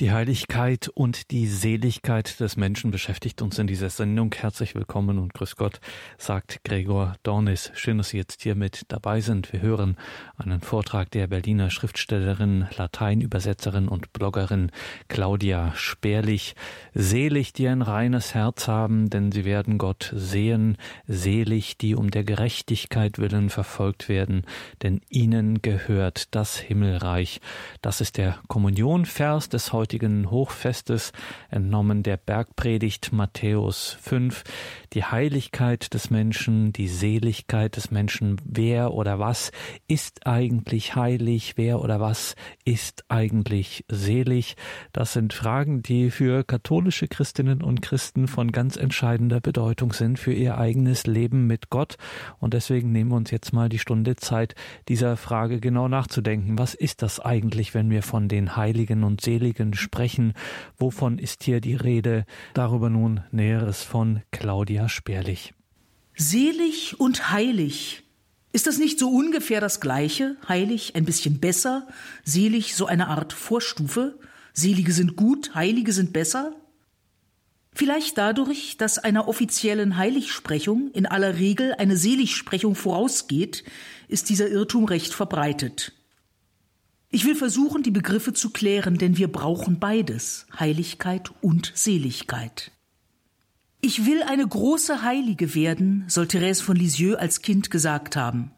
Die Heiligkeit und die Seligkeit des Menschen beschäftigt uns in dieser Sendung. Herzlich willkommen und grüß Gott, sagt Gregor Dornis. Schön, dass Sie jetzt hier mit dabei sind. Wir hören einen Vortrag der Berliner Schriftstellerin, Lateinübersetzerin und Bloggerin Claudia Sperlich. Selig, die ein reines Herz haben, denn sie werden Gott sehen. Selig, die um der Gerechtigkeit willen verfolgt werden, denn ihnen gehört das Himmelreich. Das ist der Kommunionvers des heutigen heutigen Hochfestes, entnommen der Bergpredigt Matthäus 5, die Heiligkeit des Menschen, die Seligkeit des Menschen, wer oder was ist eigentlich heilig, wer oder was ist eigentlich selig, das sind Fragen, die für katholische Christinnen und Christen von ganz entscheidender Bedeutung sind für ihr eigenes Leben mit Gott. Und deswegen nehmen wir uns jetzt mal die Stunde Zeit, dieser Frage genau nachzudenken. Was ist das eigentlich, wenn wir von den Heiligen und Seligen sprechen. Wovon ist hier die Rede? Darüber nun Näheres von Claudia Sperlich. Selig und heilig. Ist das nicht so ungefähr das Gleiche? Heilig ein bisschen besser, selig so eine Art Vorstufe? Selige sind gut, Heilige sind besser? Vielleicht dadurch, dass einer offiziellen Heiligsprechung in aller Regel eine Seligsprechung vorausgeht, ist dieser Irrtum recht verbreitet. Ich will versuchen, die Begriffe zu klären, denn wir brauchen beides, Heiligkeit und Seligkeit. Ich will eine große Heilige werden, soll Therese von Lisieux als Kind gesagt haben.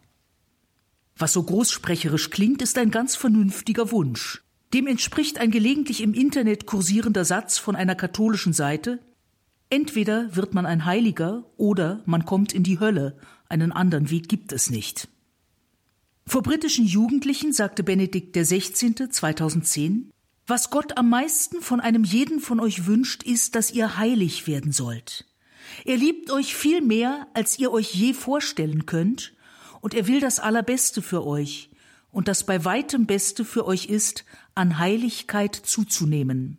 Was so großsprecherisch klingt, ist ein ganz vernünftiger Wunsch. Dem entspricht ein gelegentlich im Internet kursierender Satz von einer katholischen Seite Entweder wird man ein Heiliger oder man kommt in die Hölle, einen anderen Weg gibt es nicht. Vor britischen Jugendlichen sagte Benedikt XVI. 2010, was Gott am meisten von einem jeden von euch wünscht, ist, dass ihr heilig werden sollt. Er liebt euch viel mehr, als ihr euch je vorstellen könnt, und er will das Allerbeste für euch, und das bei weitem Beste für euch ist, an Heiligkeit zuzunehmen.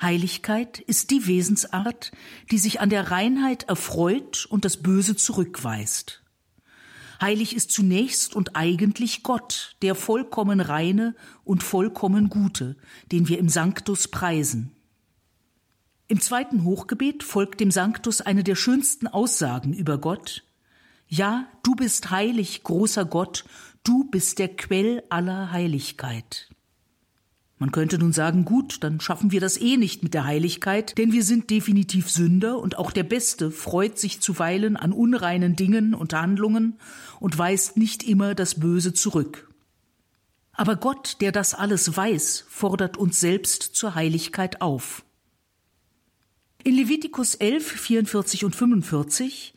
Heiligkeit ist die Wesensart, die sich an der Reinheit erfreut und das Böse zurückweist. Heilig ist zunächst und eigentlich Gott, der vollkommen reine und vollkommen gute, den wir im Sanctus preisen. Im zweiten Hochgebet folgt dem Sanctus eine der schönsten Aussagen über Gott. Ja, du bist heilig, großer Gott, du bist der Quell aller Heiligkeit. Man könnte nun sagen, gut, dann schaffen wir das eh nicht mit der Heiligkeit, denn wir sind definitiv Sünder und auch der Beste freut sich zuweilen an unreinen Dingen und Handlungen und weist nicht immer das Böse zurück. Aber Gott, der das alles weiß, fordert uns selbst zur Heiligkeit auf. In Levitikus 11, 44 und 45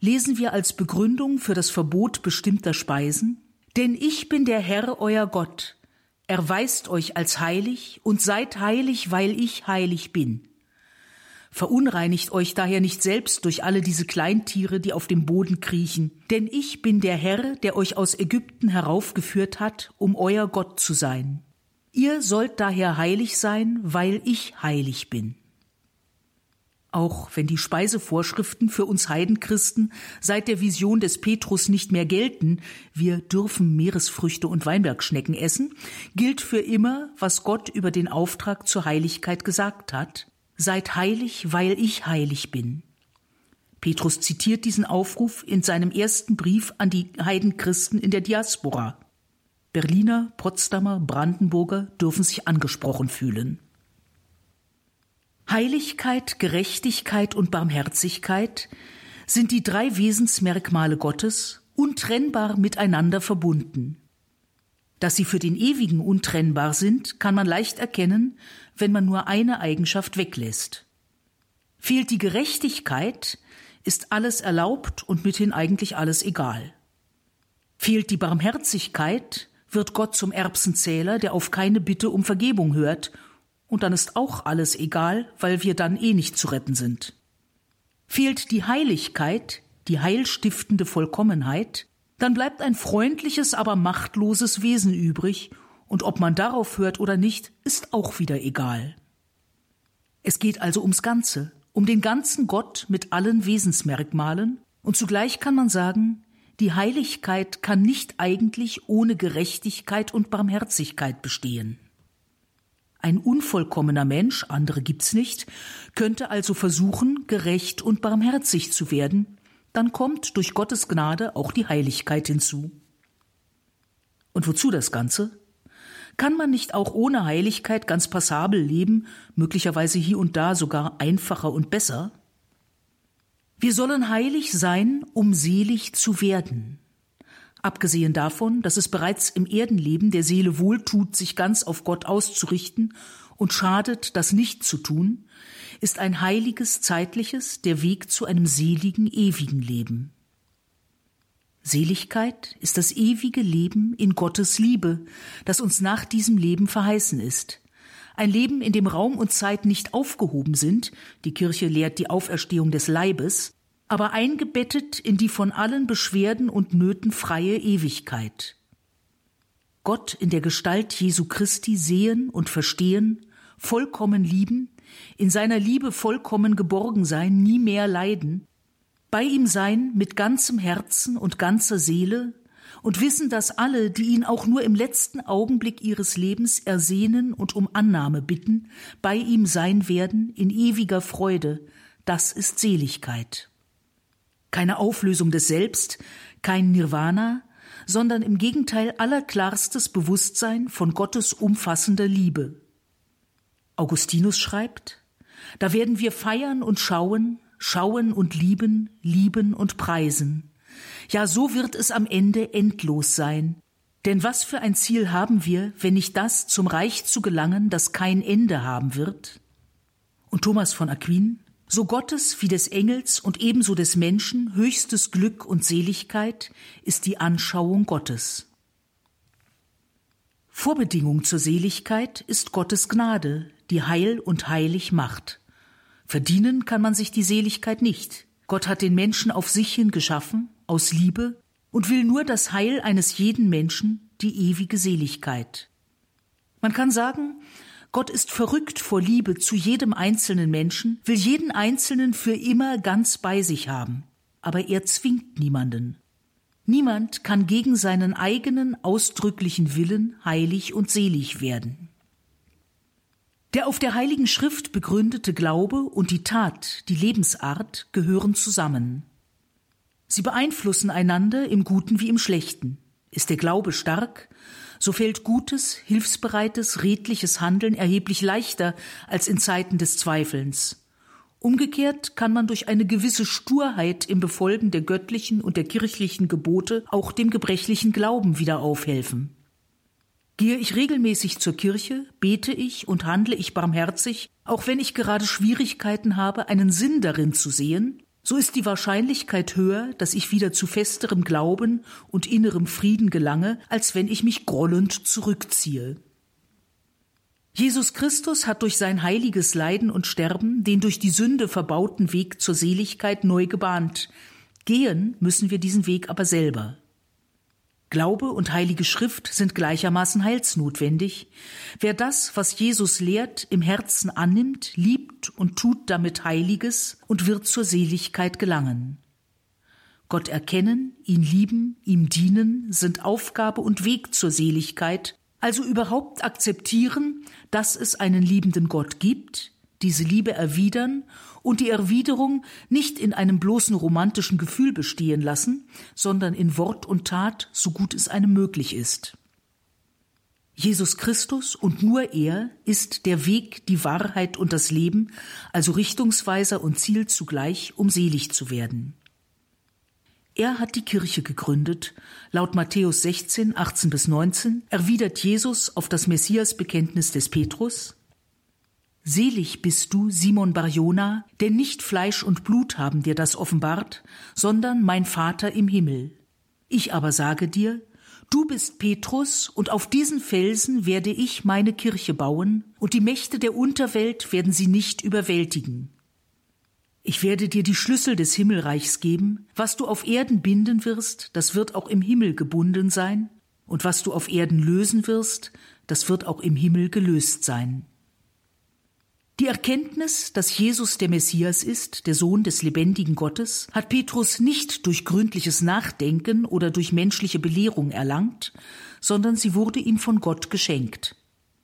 lesen wir als Begründung für das Verbot bestimmter Speisen, denn ich bin der Herr euer Gott, Erweist euch als heilig und seid heilig, weil ich heilig bin. Verunreinigt euch daher nicht selbst durch alle diese Kleintiere, die auf dem Boden kriechen, denn ich bin der Herr, der euch aus Ägypten heraufgeführt hat, um euer Gott zu sein. Ihr sollt daher heilig sein, weil ich heilig bin. Auch wenn die Speisevorschriften für uns Heidenchristen seit der Vision des Petrus nicht mehr gelten, wir dürfen Meeresfrüchte und Weinbergschnecken essen, gilt für immer, was Gott über den Auftrag zur Heiligkeit gesagt hat. Seid heilig, weil ich heilig bin. Petrus zitiert diesen Aufruf in seinem ersten Brief an die Heidenchristen in der Diaspora. Berliner, Potsdamer, Brandenburger dürfen sich angesprochen fühlen. Heiligkeit, Gerechtigkeit und Barmherzigkeit sind die drei Wesensmerkmale Gottes untrennbar miteinander verbunden. Dass sie für den Ewigen untrennbar sind, kann man leicht erkennen, wenn man nur eine Eigenschaft weglässt. Fehlt die Gerechtigkeit, ist alles erlaubt und mithin eigentlich alles egal. Fehlt die Barmherzigkeit, wird Gott zum Erbsenzähler, der auf keine Bitte um Vergebung hört und dann ist auch alles egal, weil wir dann eh nicht zu retten sind. Fehlt die Heiligkeit, die heilstiftende Vollkommenheit, dann bleibt ein freundliches, aber machtloses Wesen übrig, und ob man darauf hört oder nicht, ist auch wieder egal. Es geht also ums Ganze, um den ganzen Gott mit allen Wesensmerkmalen, und zugleich kann man sagen, die Heiligkeit kann nicht eigentlich ohne Gerechtigkeit und Barmherzigkeit bestehen. Ein unvollkommener Mensch, andere gibt's nicht, könnte also versuchen, gerecht und barmherzig zu werden, dann kommt durch Gottes Gnade auch die Heiligkeit hinzu. Und wozu das Ganze? Kann man nicht auch ohne Heiligkeit ganz passabel leben, möglicherweise hier und da sogar einfacher und besser? Wir sollen heilig sein, um selig zu werden. Abgesehen davon, dass es bereits im Erdenleben der Seele wohltut, sich ganz auf Gott auszurichten und schadet, das nicht zu tun, ist ein heiliges zeitliches der Weg zu einem seligen ewigen Leben. Seligkeit ist das ewige Leben in Gottes Liebe, das uns nach diesem Leben verheißen ist. Ein Leben, in dem Raum und Zeit nicht aufgehoben sind, die Kirche lehrt die Auferstehung des Leibes, aber eingebettet in die von allen Beschwerden und Nöten freie Ewigkeit. Gott in der Gestalt Jesu Christi sehen und verstehen, vollkommen lieben, in seiner Liebe vollkommen geborgen sein, nie mehr leiden, bei ihm sein mit ganzem Herzen und ganzer Seele und wissen, dass alle, die ihn auch nur im letzten Augenblick ihres Lebens ersehnen und um Annahme bitten, bei ihm sein werden in ewiger Freude, das ist Seligkeit keine Auflösung des Selbst, kein Nirvana, sondern im Gegenteil allerklarstes Bewusstsein von Gottes umfassender Liebe. Augustinus schreibt, da werden wir feiern und schauen, schauen und lieben, lieben und preisen. Ja, so wird es am Ende endlos sein. Denn was für ein Ziel haben wir, wenn nicht das zum Reich zu gelangen, das kein Ende haben wird? Und Thomas von Aquin, so Gottes wie des Engels und ebenso des Menschen höchstes Glück und Seligkeit ist die Anschauung Gottes. Vorbedingung zur Seligkeit ist Gottes Gnade, die heil und heilig macht. Verdienen kann man sich die Seligkeit nicht. Gott hat den Menschen auf sich hin geschaffen, aus Liebe, und will nur das Heil eines jeden Menschen, die ewige Seligkeit. Man kann sagen, Gott ist verrückt vor Liebe zu jedem einzelnen Menschen, will jeden Einzelnen für immer ganz bei sich haben. Aber er zwingt niemanden. Niemand kann gegen seinen eigenen ausdrücklichen Willen heilig und selig werden. Der auf der Heiligen Schrift begründete Glaube und die Tat, die Lebensart, gehören zusammen. Sie beeinflussen einander im Guten wie im Schlechten. Ist der Glaube stark, so fällt gutes, hilfsbereites, redliches Handeln erheblich leichter als in Zeiten des Zweifelns. Umgekehrt kann man durch eine gewisse Sturheit im Befolgen der göttlichen und der kirchlichen Gebote auch dem gebrechlichen Glauben wieder aufhelfen. Gehe ich regelmäßig zur Kirche, bete ich und handle ich barmherzig, auch wenn ich gerade Schwierigkeiten habe, einen Sinn darin zu sehen, so ist die Wahrscheinlichkeit höher, dass ich wieder zu festerem Glauben und innerem Frieden gelange, als wenn ich mich grollend zurückziehe. Jesus Christus hat durch sein heiliges Leiden und Sterben den durch die Sünde verbauten Weg zur Seligkeit neu gebahnt. Gehen müssen wir diesen Weg aber selber. Glaube und heilige Schrift sind gleichermaßen heilsnotwendig. Wer das, was Jesus lehrt, im Herzen annimmt, liebt und tut damit Heiliges und wird zur Seligkeit gelangen. Gott erkennen, ihn lieben, ihm dienen sind Aufgabe und Weg zur Seligkeit, also überhaupt akzeptieren, dass es einen liebenden Gott gibt, diese Liebe erwidern und die Erwiderung nicht in einem bloßen romantischen Gefühl bestehen lassen, sondern in Wort und Tat, so gut es einem möglich ist. Jesus Christus und nur er ist der Weg, die Wahrheit und das Leben, also Richtungsweiser und Ziel zugleich, um selig zu werden. Er hat die Kirche gegründet. Laut Matthäus 16, 18 bis 19 erwidert Jesus auf das Messiasbekenntnis des Petrus, Selig bist du, Simon Barjona, denn nicht Fleisch und Blut haben dir das offenbart, sondern mein Vater im Himmel. Ich aber sage dir, du bist Petrus, und auf diesen Felsen werde ich meine Kirche bauen, und die Mächte der Unterwelt werden sie nicht überwältigen. Ich werde dir die Schlüssel des Himmelreichs geben, was du auf Erden binden wirst, das wird auch im Himmel gebunden sein, und was du auf Erden lösen wirst, das wird auch im Himmel gelöst sein. Die Erkenntnis, dass Jesus der Messias ist, der Sohn des lebendigen Gottes, hat Petrus nicht durch gründliches Nachdenken oder durch menschliche Belehrung erlangt, sondern sie wurde ihm von Gott geschenkt.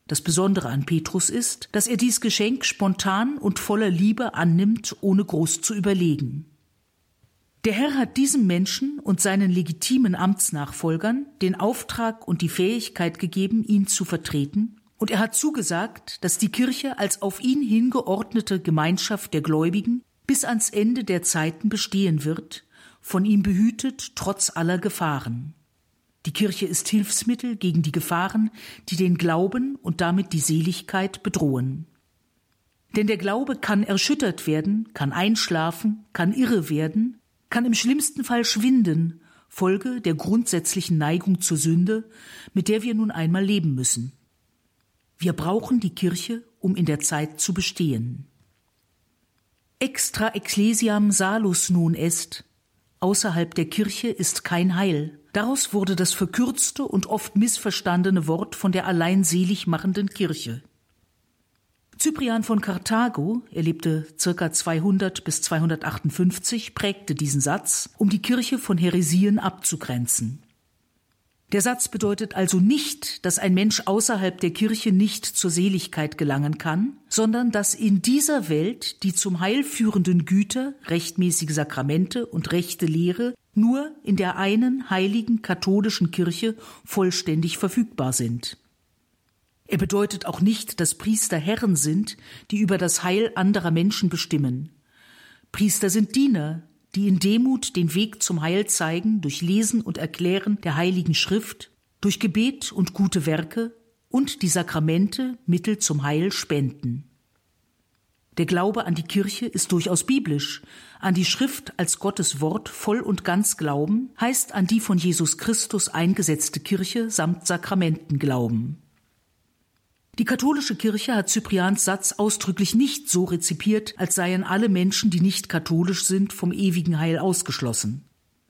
Das Besondere an Petrus ist, dass er dies Geschenk spontan und voller Liebe annimmt, ohne groß zu überlegen. Der Herr hat diesem Menschen und seinen legitimen Amtsnachfolgern den Auftrag und die Fähigkeit gegeben, ihn zu vertreten, und er hat zugesagt, dass die Kirche als auf ihn hingeordnete Gemeinschaft der Gläubigen bis ans Ende der Zeiten bestehen wird, von ihm behütet trotz aller Gefahren. Die Kirche ist Hilfsmittel gegen die Gefahren, die den Glauben und damit die Seligkeit bedrohen. Denn der Glaube kann erschüttert werden, kann einschlafen, kann irre werden, kann im schlimmsten Fall schwinden, Folge der grundsätzlichen Neigung zur Sünde, mit der wir nun einmal leben müssen. Wir brauchen die Kirche, um in der Zeit zu bestehen. Extra ecclesiam salus nun est, außerhalb der Kirche ist kein Heil. Daraus wurde das verkürzte und oft missverstandene Wort von der allein selig machenden Kirche. Cyprian von Karthago, er lebte circa 200 bis 258, prägte diesen Satz, um die Kirche von Heresien abzugrenzen. Der Satz bedeutet also nicht, dass ein Mensch außerhalb der Kirche nicht zur Seligkeit gelangen kann, sondern dass in dieser Welt die zum Heil führenden Güter, rechtmäßige Sakramente und rechte Lehre nur in der einen heiligen katholischen Kirche vollständig verfügbar sind. Er bedeutet auch nicht, dass Priester Herren sind, die über das Heil anderer Menschen bestimmen. Priester sind Diener, die in Demut den Weg zum Heil zeigen durch Lesen und Erklären der Heiligen Schrift, durch Gebet und gute Werke und die Sakramente Mittel zum Heil spenden. Der Glaube an die Kirche ist durchaus biblisch. An die Schrift als Gottes Wort voll und ganz glauben, heißt an die von Jesus Christus eingesetzte Kirche samt Sakramenten glauben. Die katholische Kirche hat Cyprians Satz ausdrücklich nicht so rezipiert, als seien alle Menschen, die nicht katholisch sind, vom ewigen Heil ausgeschlossen.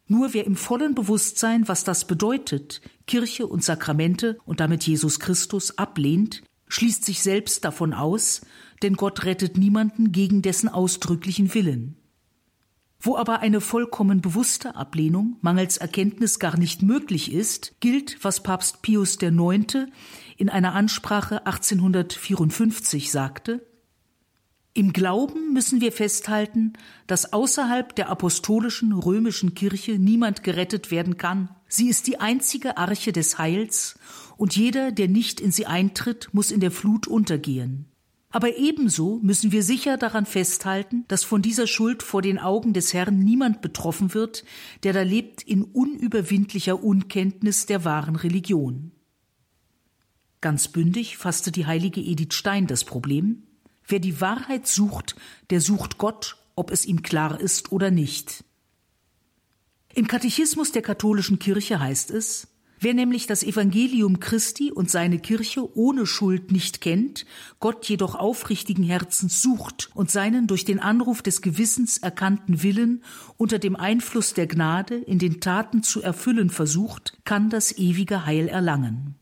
Nur wer im vollen Bewusstsein, was das bedeutet, Kirche und Sakramente und damit Jesus Christus ablehnt, schließt sich selbst davon aus, denn Gott rettet niemanden gegen dessen ausdrücklichen Willen. Wo aber eine vollkommen bewusste Ablehnung mangels Erkenntnis gar nicht möglich ist, gilt, was Papst Pius IX in einer Ansprache 1854 sagte, im Glauben müssen wir festhalten, dass außerhalb der apostolischen römischen Kirche niemand gerettet werden kann. Sie ist die einzige Arche des Heils, und jeder, der nicht in sie eintritt, muss in der Flut untergehen. Aber ebenso müssen wir sicher daran festhalten, dass von dieser Schuld vor den Augen des Herrn niemand betroffen wird, der da lebt in unüberwindlicher Unkenntnis der wahren Religion. Ganz bündig fasste die heilige Edith Stein das Problem. Wer die Wahrheit sucht, der sucht Gott, ob es ihm klar ist oder nicht. Im Katechismus der katholischen Kirche heißt es, Wer nämlich das Evangelium Christi und seine Kirche ohne Schuld nicht kennt, Gott jedoch aufrichtigen Herzens sucht und seinen durch den Anruf des Gewissens erkannten Willen unter dem Einfluss der Gnade in den Taten zu erfüllen versucht, kann das ewige Heil erlangen.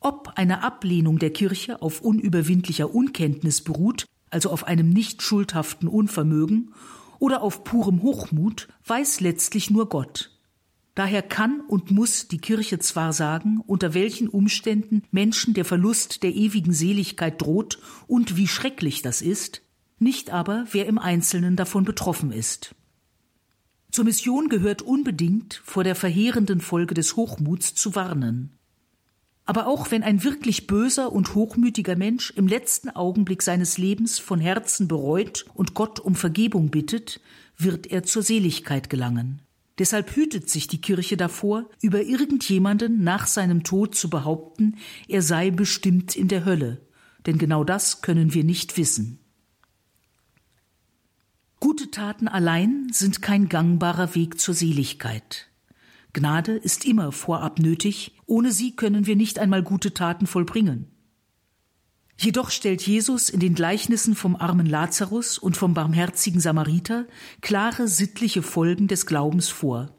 Ob eine Ablehnung der Kirche auf unüberwindlicher Unkenntnis beruht, also auf einem nicht schuldhaften Unvermögen, oder auf purem Hochmut, weiß letztlich nur Gott. Daher kann und muss die Kirche zwar sagen, unter welchen Umständen Menschen der Verlust der ewigen Seligkeit droht und wie schrecklich das ist, nicht aber, wer im Einzelnen davon betroffen ist. Zur Mission gehört unbedingt, vor der verheerenden Folge des Hochmuts zu warnen. Aber auch wenn ein wirklich böser und hochmütiger Mensch im letzten Augenblick seines Lebens von Herzen bereut und Gott um Vergebung bittet, wird er zur Seligkeit gelangen. Deshalb hütet sich die Kirche davor, über irgendjemanden nach seinem Tod zu behaupten, er sei bestimmt in der Hölle, denn genau das können wir nicht wissen. Gute Taten allein sind kein gangbarer Weg zur Seligkeit. Gnade ist immer vorab nötig, ohne sie können wir nicht einmal gute Taten vollbringen. Jedoch stellt Jesus in den Gleichnissen vom armen Lazarus und vom barmherzigen Samariter klare sittliche Folgen des Glaubens vor.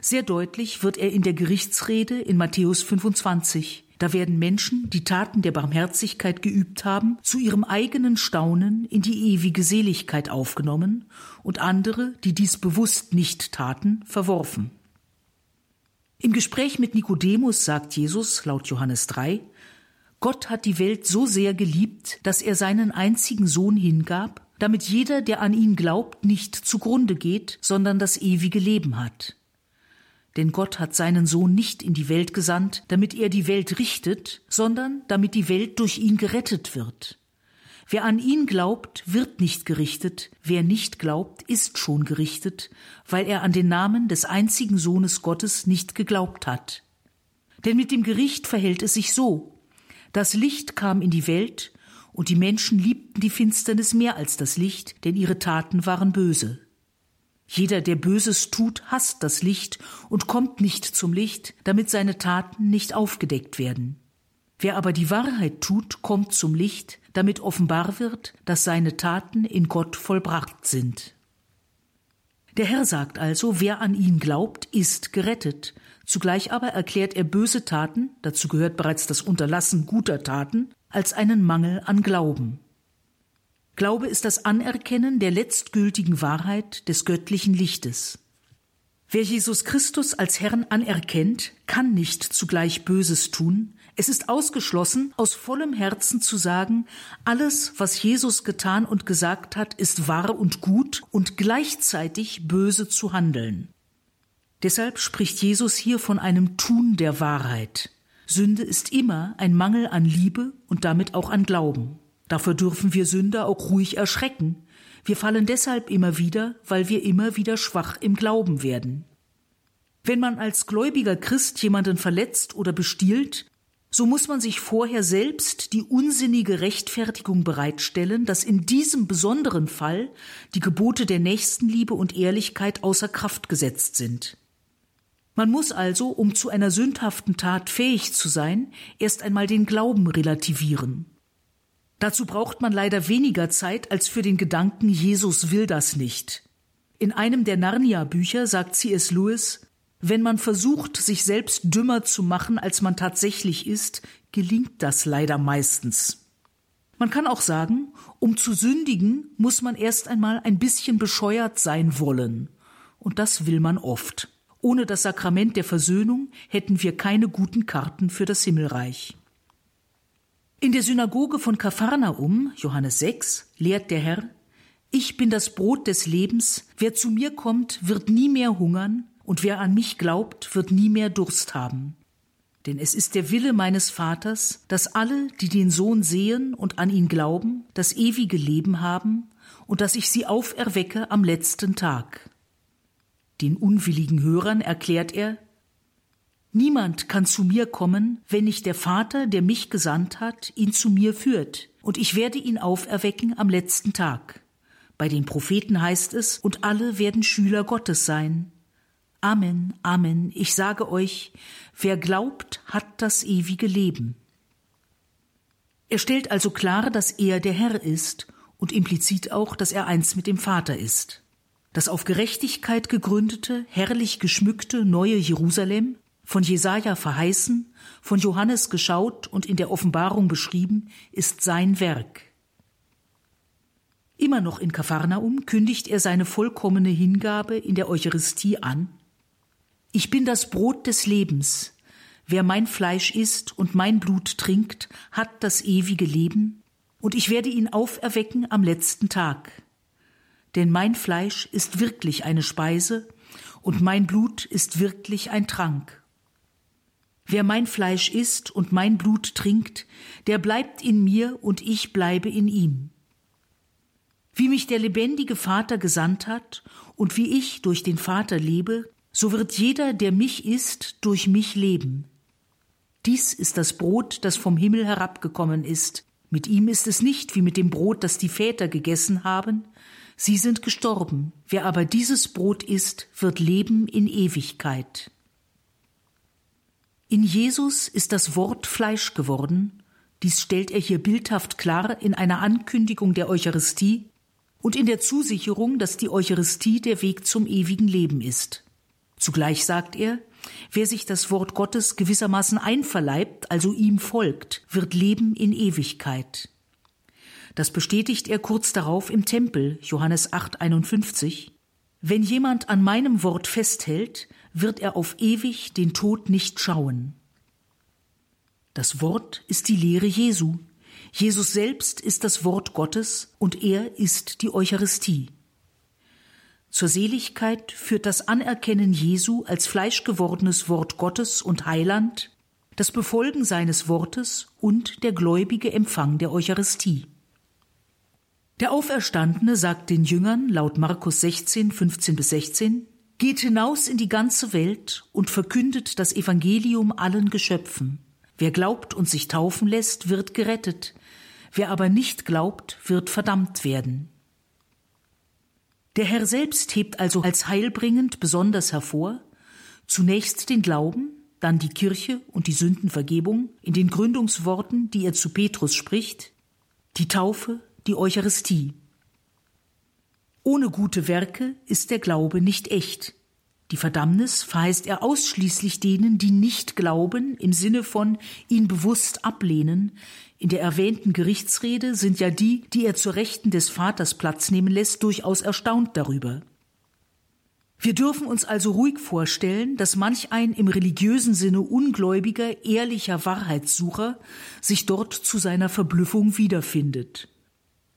Sehr deutlich wird er in der Gerichtsrede in Matthäus 25. Da werden Menschen, die Taten der Barmherzigkeit geübt haben, zu ihrem eigenen Staunen in die ewige Seligkeit aufgenommen und andere, die dies bewusst nicht taten, verworfen. Im Gespräch mit Nikodemus sagt Jesus laut Johannes 3, Gott hat die Welt so sehr geliebt, dass er seinen einzigen Sohn hingab, damit jeder, der an ihn glaubt, nicht zugrunde geht, sondern das ewige Leben hat. Denn Gott hat seinen Sohn nicht in die Welt gesandt, damit er die Welt richtet, sondern damit die Welt durch ihn gerettet wird. Wer an ihn glaubt, wird nicht gerichtet, wer nicht glaubt, ist schon gerichtet, weil er an den Namen des einzigen Sohnes Gottes nicht geglaubt hat. Denn mit dem Gericht verhält es sich so, das Licht kam in die Welt, und die Menschen liebten die Finsternis mehr als das Licht, denn ihre Taten waren böse. Jeder, der Böses tut, hasst das Licht und kommt nicht zum Licht, damit seine Taten nicht aufgedeckt werden. Wer aber die Wahrheit tut, kommt zum Licht, damit offenbar wird, dass seine Taten in Gott vollbracht sind. Der Herr sagt also, wer an ihn glaubt, ist gerettet, Zugleich aber erklärt er böse Taten, dazu gehört bereits das Unterlassen guter Taten, als einen Mangel an Glauben. Glaube ist das Anerkennen der letztgültigen Wahrheit des göttlichen Lichtes. Wer Jesus Christus als Herrn anerkennt, kann nicht zugleich Böses tun. Es ist ausgeschlossen, aus vollem Herzen zu sagen, alles, was Jesus getan und gesagt hat, ist wahr und gut und gleichzeitig böse zu handeln. Deshalb spricht Jesus hier von einem Tun der Wahrheit. Sünde ist immer ein Mangel an Liebe und damit auch an Glauben. Dafür dürfen wir Sünder auch ruhig erschrecken. Wir fallen deshalb immer wieder, weil wir immer wieder schwach im Glauben werden. Wenn man als gläubiger Christ jemanden verletzt oder bestiehlt, so muss man sich vorher selbst die unsinnige Rechtfertigung bereitstellen, dass in diesem besonderen Fall die Gebote der Nächstenliebe und Ehrlichkeit außer Kraft gesetzt sind. Man muss also, um zu einer sündhaften Tat fähig zu sein, erst einmal den Glauben relativieren. Dazu braucht man leider weniger Zeit als für den Gedanken, Jesus will das nicht. In einem der Narnia-Bücher sagt C.S. Lewis, wenn man versucht, sich selbst dümmer zu machen, als man tatsächlich ist, gelingt das leider meistens. Man kann auch sagen, um zu sündigen, muss man erst einmal ein bisschen bescheuert sein wollen. Und das will man oft. Ohne das Sakrament der Versöhnung hätten wir keine guten Karten für das Himmelreich. In der Synagoge von Kapharnaum, Johannes 6, lehrt der Herr, ich bin das Brot des Lebens, wer zu mir kommt, wird nie mehr hungern, und wer an mich glaubt, wird nie mehr Durst haben. Denn es ist der Wille meines Vaters, dass alle, die den Sohn sehen und an ihn glauben, das ewige Leben haben, und dass ich sie auferwecke am letzten Tag. Den unwilligen Hörern erklärt er Niemand kann zu mir kommen, wenn nicht der Vater, der mich gesandt hat, ihn zu mir führt, und ich werde ihn auferwecken am letzten Tag. Bei den Propheten heißt es, und alle werden Schüler Gottes sein. Amen, Amen, ich sage euch, wer glaubt, hat das ewige Leben. Er stellt also klar, dass er der Herr ist und implizit auch, dass er eins mit dem Vater ist. Das auf Gerechtigkeit gegründete, herrlich geschmückte neue Jerusalem, von Jesaja verheißen, von Johannes geschaut und in der Offenbarung beschrieben, ist sein Werk. Immer noch in Kapharnaum kündigt er seine vollkommene Hingabe in der Eucharistie an. Ich bin das Brot des Lebens. Wer mein Fleisch isst und mein Blut trinkt, hat das ewige Leben, und ich werde ihn auferwecken am letzten Tag denn mein Fleisch ist wirklich eine Speise und mein Blut ist wirklich ein Trank. Wer mein Fleisch isst und mein Blut trinkt, der bleibt in mir und ich bleibe in ihm. Wie mich der lebendige Vater gesandt hat und wie ich durch den Vater lebe, so wird jeder, der mich isst, durch mich leben. Dies ist das Brot, das vom Himmel herabgekommen ist. Mit ihm ist es nicht wie mit dem Brot, das die Väter gegessen haben, Sie sind gestorben. Wer aber dieses Brot isst, wird leben in Ewigkeit. In Jesus ist das Wort Fleisch geworden. Dies stellt er hier bildhaft klar in einer Ankündigung der Eucharistie und in der Zusicherung, dass die Eucharistie der Weg zum ewigen Leben ist. Zugleich sagt er, wer sich das Wort Gottes gewissermaßen einverleibt, also ihm folgt, wird leben in Ewigkeit. Das bestätigt er kurz darauf im Tempel, Johannes 8, 51. Wenn jemand an meinem Wort festhält, wird er auf ewig den Tod nicht schauen. Das Wort ist die Lehre Jesu. Jesus selbst ist das Wort Gottes und er ist die Eucharistie. Zur Seligkeit führt das Anerkennen Jesu als fleischgewordenes Wort Gottes und Heiland, das Befolgen seines Wortes und der gläubige Empfang der Eucharistie. Der Auferstandene sagt den Jüngern laut Markus 16, 15 bis 16, Geht hinaus in die ganze Welt und verkündet das Evangelium allen Geschöpfen. Wer glaubt und sich taufen lässt, wird gerettet. Wer aber nicht glaubt, wird verdammt werden. Der Herr selbst hebt also als heilbringend besonders hervor zunächst den Glauben, dann die Kirche und die Sündenvergebung in den Gründungsworten, die er zu Petrus spricht, die Taufe, die Eucharistie. Ohne gute Werke ist der Glaube nicht echt. Die Verdammnis verheißt er ausschließlich denen, die nicht glauben, im Sinne von ihn bewusst ablehnen. In der erwähnten Gerichtsrede sind ja die, die er zur Rechten des Vaters Platz nehmen lässt, durchaus erstaunt darüber. Wir dürfen uns also ruhig vorstellen, dass manch ein im religiösen Sinne ungläubiger, ehrlicher Wahrheitssucher sich dort zu seiner Verblüffung wiederfindet.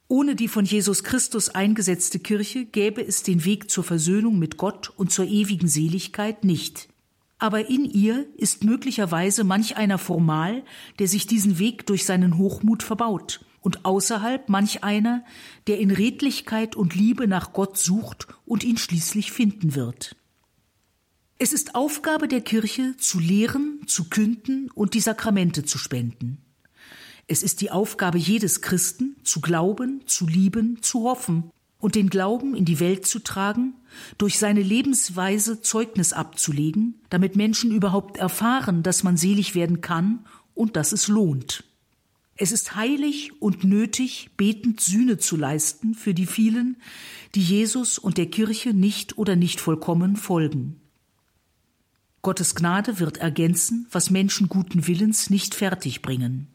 Ohne die von Jesus Christus eingesetzte Kirche gäbe es den Weg zur Versöhnung mit Gott und zur ewigen Seligkeit nicht. Aber in ihr ist möglicherweise manch einer formal, der sich diesen Weg durch seinen Hochmut verbaut, und außerhalb manch einer, der in Redlichkeit und Liebe nach Gott sucht und ihn schließlich finden wird. Es ist Aufgabe der Kirche, zu lehren, zu künden und die Sakramente zu spenden. Es ist die Aufgabe jedes Christen, zu glauben, zu lieben, zu hoffen und den Glauben in die Welt zu tragen, durch seine Lebensweise Zeugnis abzulegen, damit Menschen überhaupt erfahren, dass man selig werden kann und dass es lohnt. Es ist heilig und nötig, betend Sühne zu leisten für die vielen, die Jesus und der Kirche nicht oder nicht vollkommen folgen. Gottes Gnade wird ergänzen, was Menschen guten Willens nicht fertigbringen.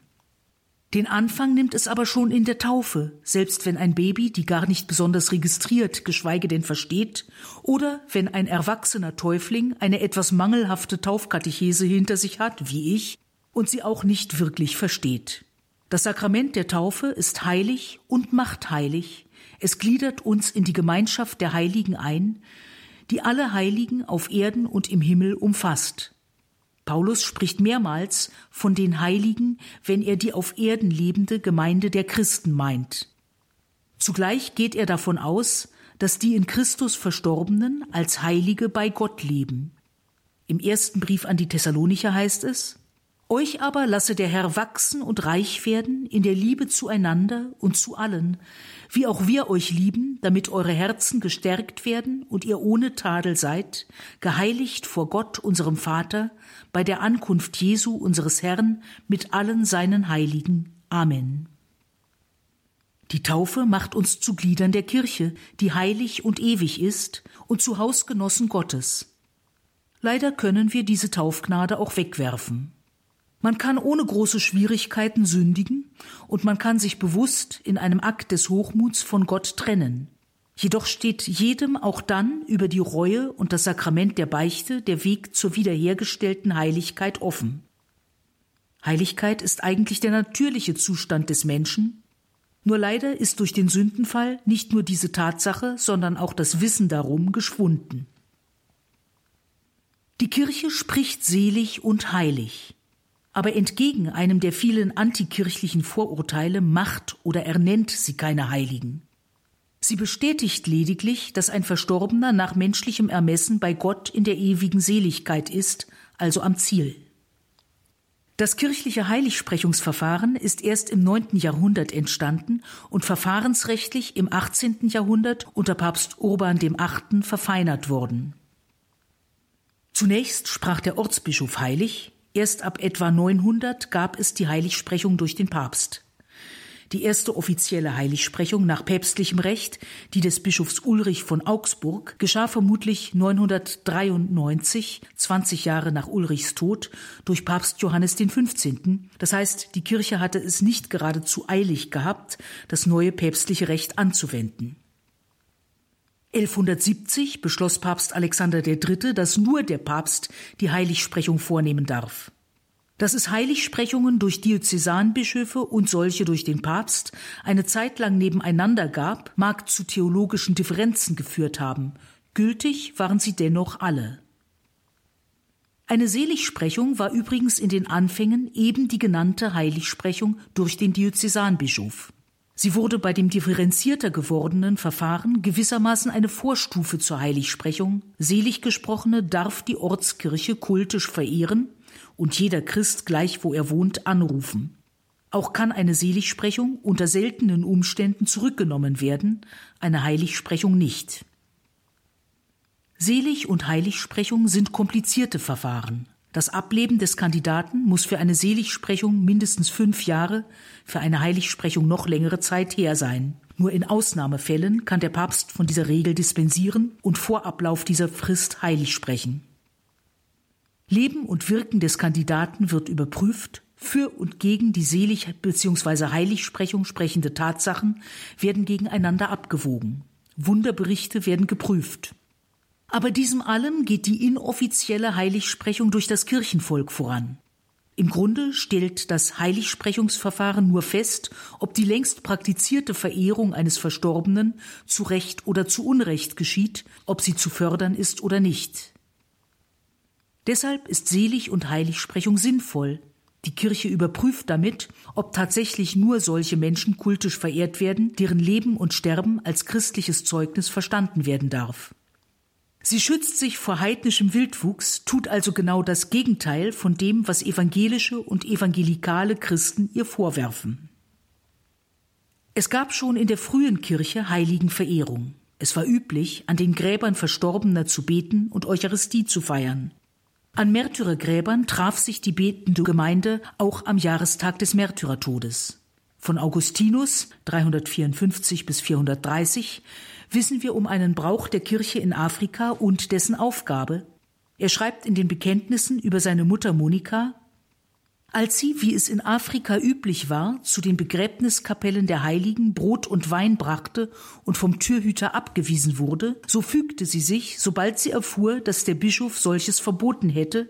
Den Anfang nimmt es aber schon in der Taufe, selbst wenn ein Baby die gar nicht besonders registriert, geschweige denn versteht, oder wenn ein erwachsener Täufling eine etwas mangelhafte Taufkatechese hinter sich hat, wie ich, und sie auch nicht wirklich versteht. Das Sakrament der Taufe ist heilig und macht heilig. Es gliedert uns in die Gemeinschaft der Heiligen ein, die alle Heiligen auf Erden und im Himmel umfasst. Paulus spricht mehrmals von den Heiligen, wenn er die auf Erden lebende Gemeinde der Christen meint. Zugleich geht er davon aus, dass die in Christus Verstorbenen als Heilige bei Gott leben. Im ersten Brief an die Thessalonicher heißt es, euch aber lasse der Herr wachsen und reich werden in der Liebe zueinander und zu allen, wie auch wir euch lieben, damit eure Herzen gestärkt werden und ihr ohne Tadel seid, geheiligt vor Gott, unserem Vater, bei der Ankunft Jesu, unseres Herrn, mit allen seinen Heiligen. Amen. Die Taufe macht uns zu Gliedern der Kirche, die heilig und ewig ist, und zu Hausgenossen Gottes. Leider können wir diese Taufgnade auch wegwerfen. Man kann ohne große Schwierigkeiten sündigen und man kann sich bewusst in einem Akt des Hochmuts von Gott trennen. Jedoch steht jedem auch dann über die Reue und das Sakrament der Beichte der Weg zur wiederhergestellten Heiligkeit offen. Heiligkeit ist eigentlich der natürliche Zustand des Menschen, nur leider ist durch den Sündenfall nicht nur diese Tatsache, sondern auch das Wissen darum geschwunden. Die Kirche spricht selig und heilig. Aber entgegen einem der vielen antikirchlichen Vorurteile macht oder ernennt sie keine Heiligen. Sie bestätigt lediglich, dass ein Verstorbener nach menschlichem Ermessen bei Gott in der ewigen Seligkeit ist, also am Ziel. Das kirchliche Heiligsprechungsverfahren ist erst im neunten Jahrhundert entstanden und verfahrensrechtlich im 18. Jahrhundert unter Papst Urban VIII. verfeinert worden. Zunächst sprach der Ortsbischof heilig, Erst ab etwa 900 gab es die Heiligsprechung durch den Papst. Die erste offizielle Heiligsprechung nach päpstlichem Recht, die des Bischofs Ulrich von Augsburg, geschah vermutlich 993, 20 Jahre nach Ulrichs Tod, durch Papst Johannes den 15. Das heißt, die Kirche hatte es nicht geradezu eilig gehabt, das neue päpstliche Recht anzuwenden. 1170 beschloss Papst Alexander III., dass nur der Papst die Heiligsprechung vornehmen darf. Dass es Heiligsprechungen durch Diözesanbischöfe und solche durch den Papst eine Zeit lang nebeneinander gab, mag zu theologischen Differenzen geführt haben. Gültig waren sie dennoch alle. Eine Seligsprechung war übrigens in den Anfängen eben die genannte Heiligsprechung durch den Diözesanbischof. Sie wurde bei dem differenzierter gewordenen Verfahren gewissermaßen eine Vorstufe zur Heiligsprechung. Selig gesprochene darf die Ortskirche kultisch verehren und jeder Christ gleich wo er wohnt anrufen. Auch kann eine Seligsprechung unter seltenen Umständen zurückgenommen werden, eine Heiligsprechung nicht. Selig und Heiligsprechung sind komplizierte Verfahren. Das Ableben des Kandidaten muss für eine Seligsprechung mindestens fünf Jahre, für eine Heiligsprechung noch längere Zeit her sein. Nur in Ausnahmefällen kann der Papst von dieser Regel dispensieren und vor Ablauf dieser Frist heilig sprechen. Leben und Wirken des Kandidaten wird überprüft, für und gegen die Selig- bzw. Heiligsprechung sprechende Tatsachen werden gegeneinander abgewogen. Wunderberichte werden geprüft. Aber diesem allem geht die inoffizielle Heiligsprechung durch das Kirchenvolk voran. Im Grunde stellt das Heiligsprechungsverfahren nur fest, ob die längst praktizierte Verehrung eines Verstorbenen zu Recht oder zu Unrecht geschieht, ob sie zu fördern ist oder nicht. Deshalb ist Selig- und Heiligsprechung sinnvoll. Die Kirche überprüft damit, ob tatsächlich nur solche Menschen kultisch verehrt werden, deren Leben und Sterben als christliches Zeugnis verstanden werden darf. Sie schützt sich vor heidnischem Wildwuchs, tut also genau das Gegenteil von dem, was evangelische und evangelikale Christen ihr vorwerfen. Es gab schon in der frühen Kirche Heiligenverehrung. Es war üblich, an den Gräbern Verstorbener zu beten und Eucharistie zu feiern. An Märtyrergräbern traf sich die betende Gemeinde auch am Jahrestag des Märtyrertodes. Von Augustinus 354 bis 430 wissen wir um einen Brauch der Kirche in Afrika und dessen Aufgabe. Er schreibt in den Bekenntnissen über seine Mutter Monika als sie, wie es in Afrika üblich war, zu den Begräbniskapellen der Heiligen Brot und Wein brachte und vom Türhüter abgewiesen wurde, so fügte sie sich, sobald sie erfuhr, dass der Bischof solches verboten hätte,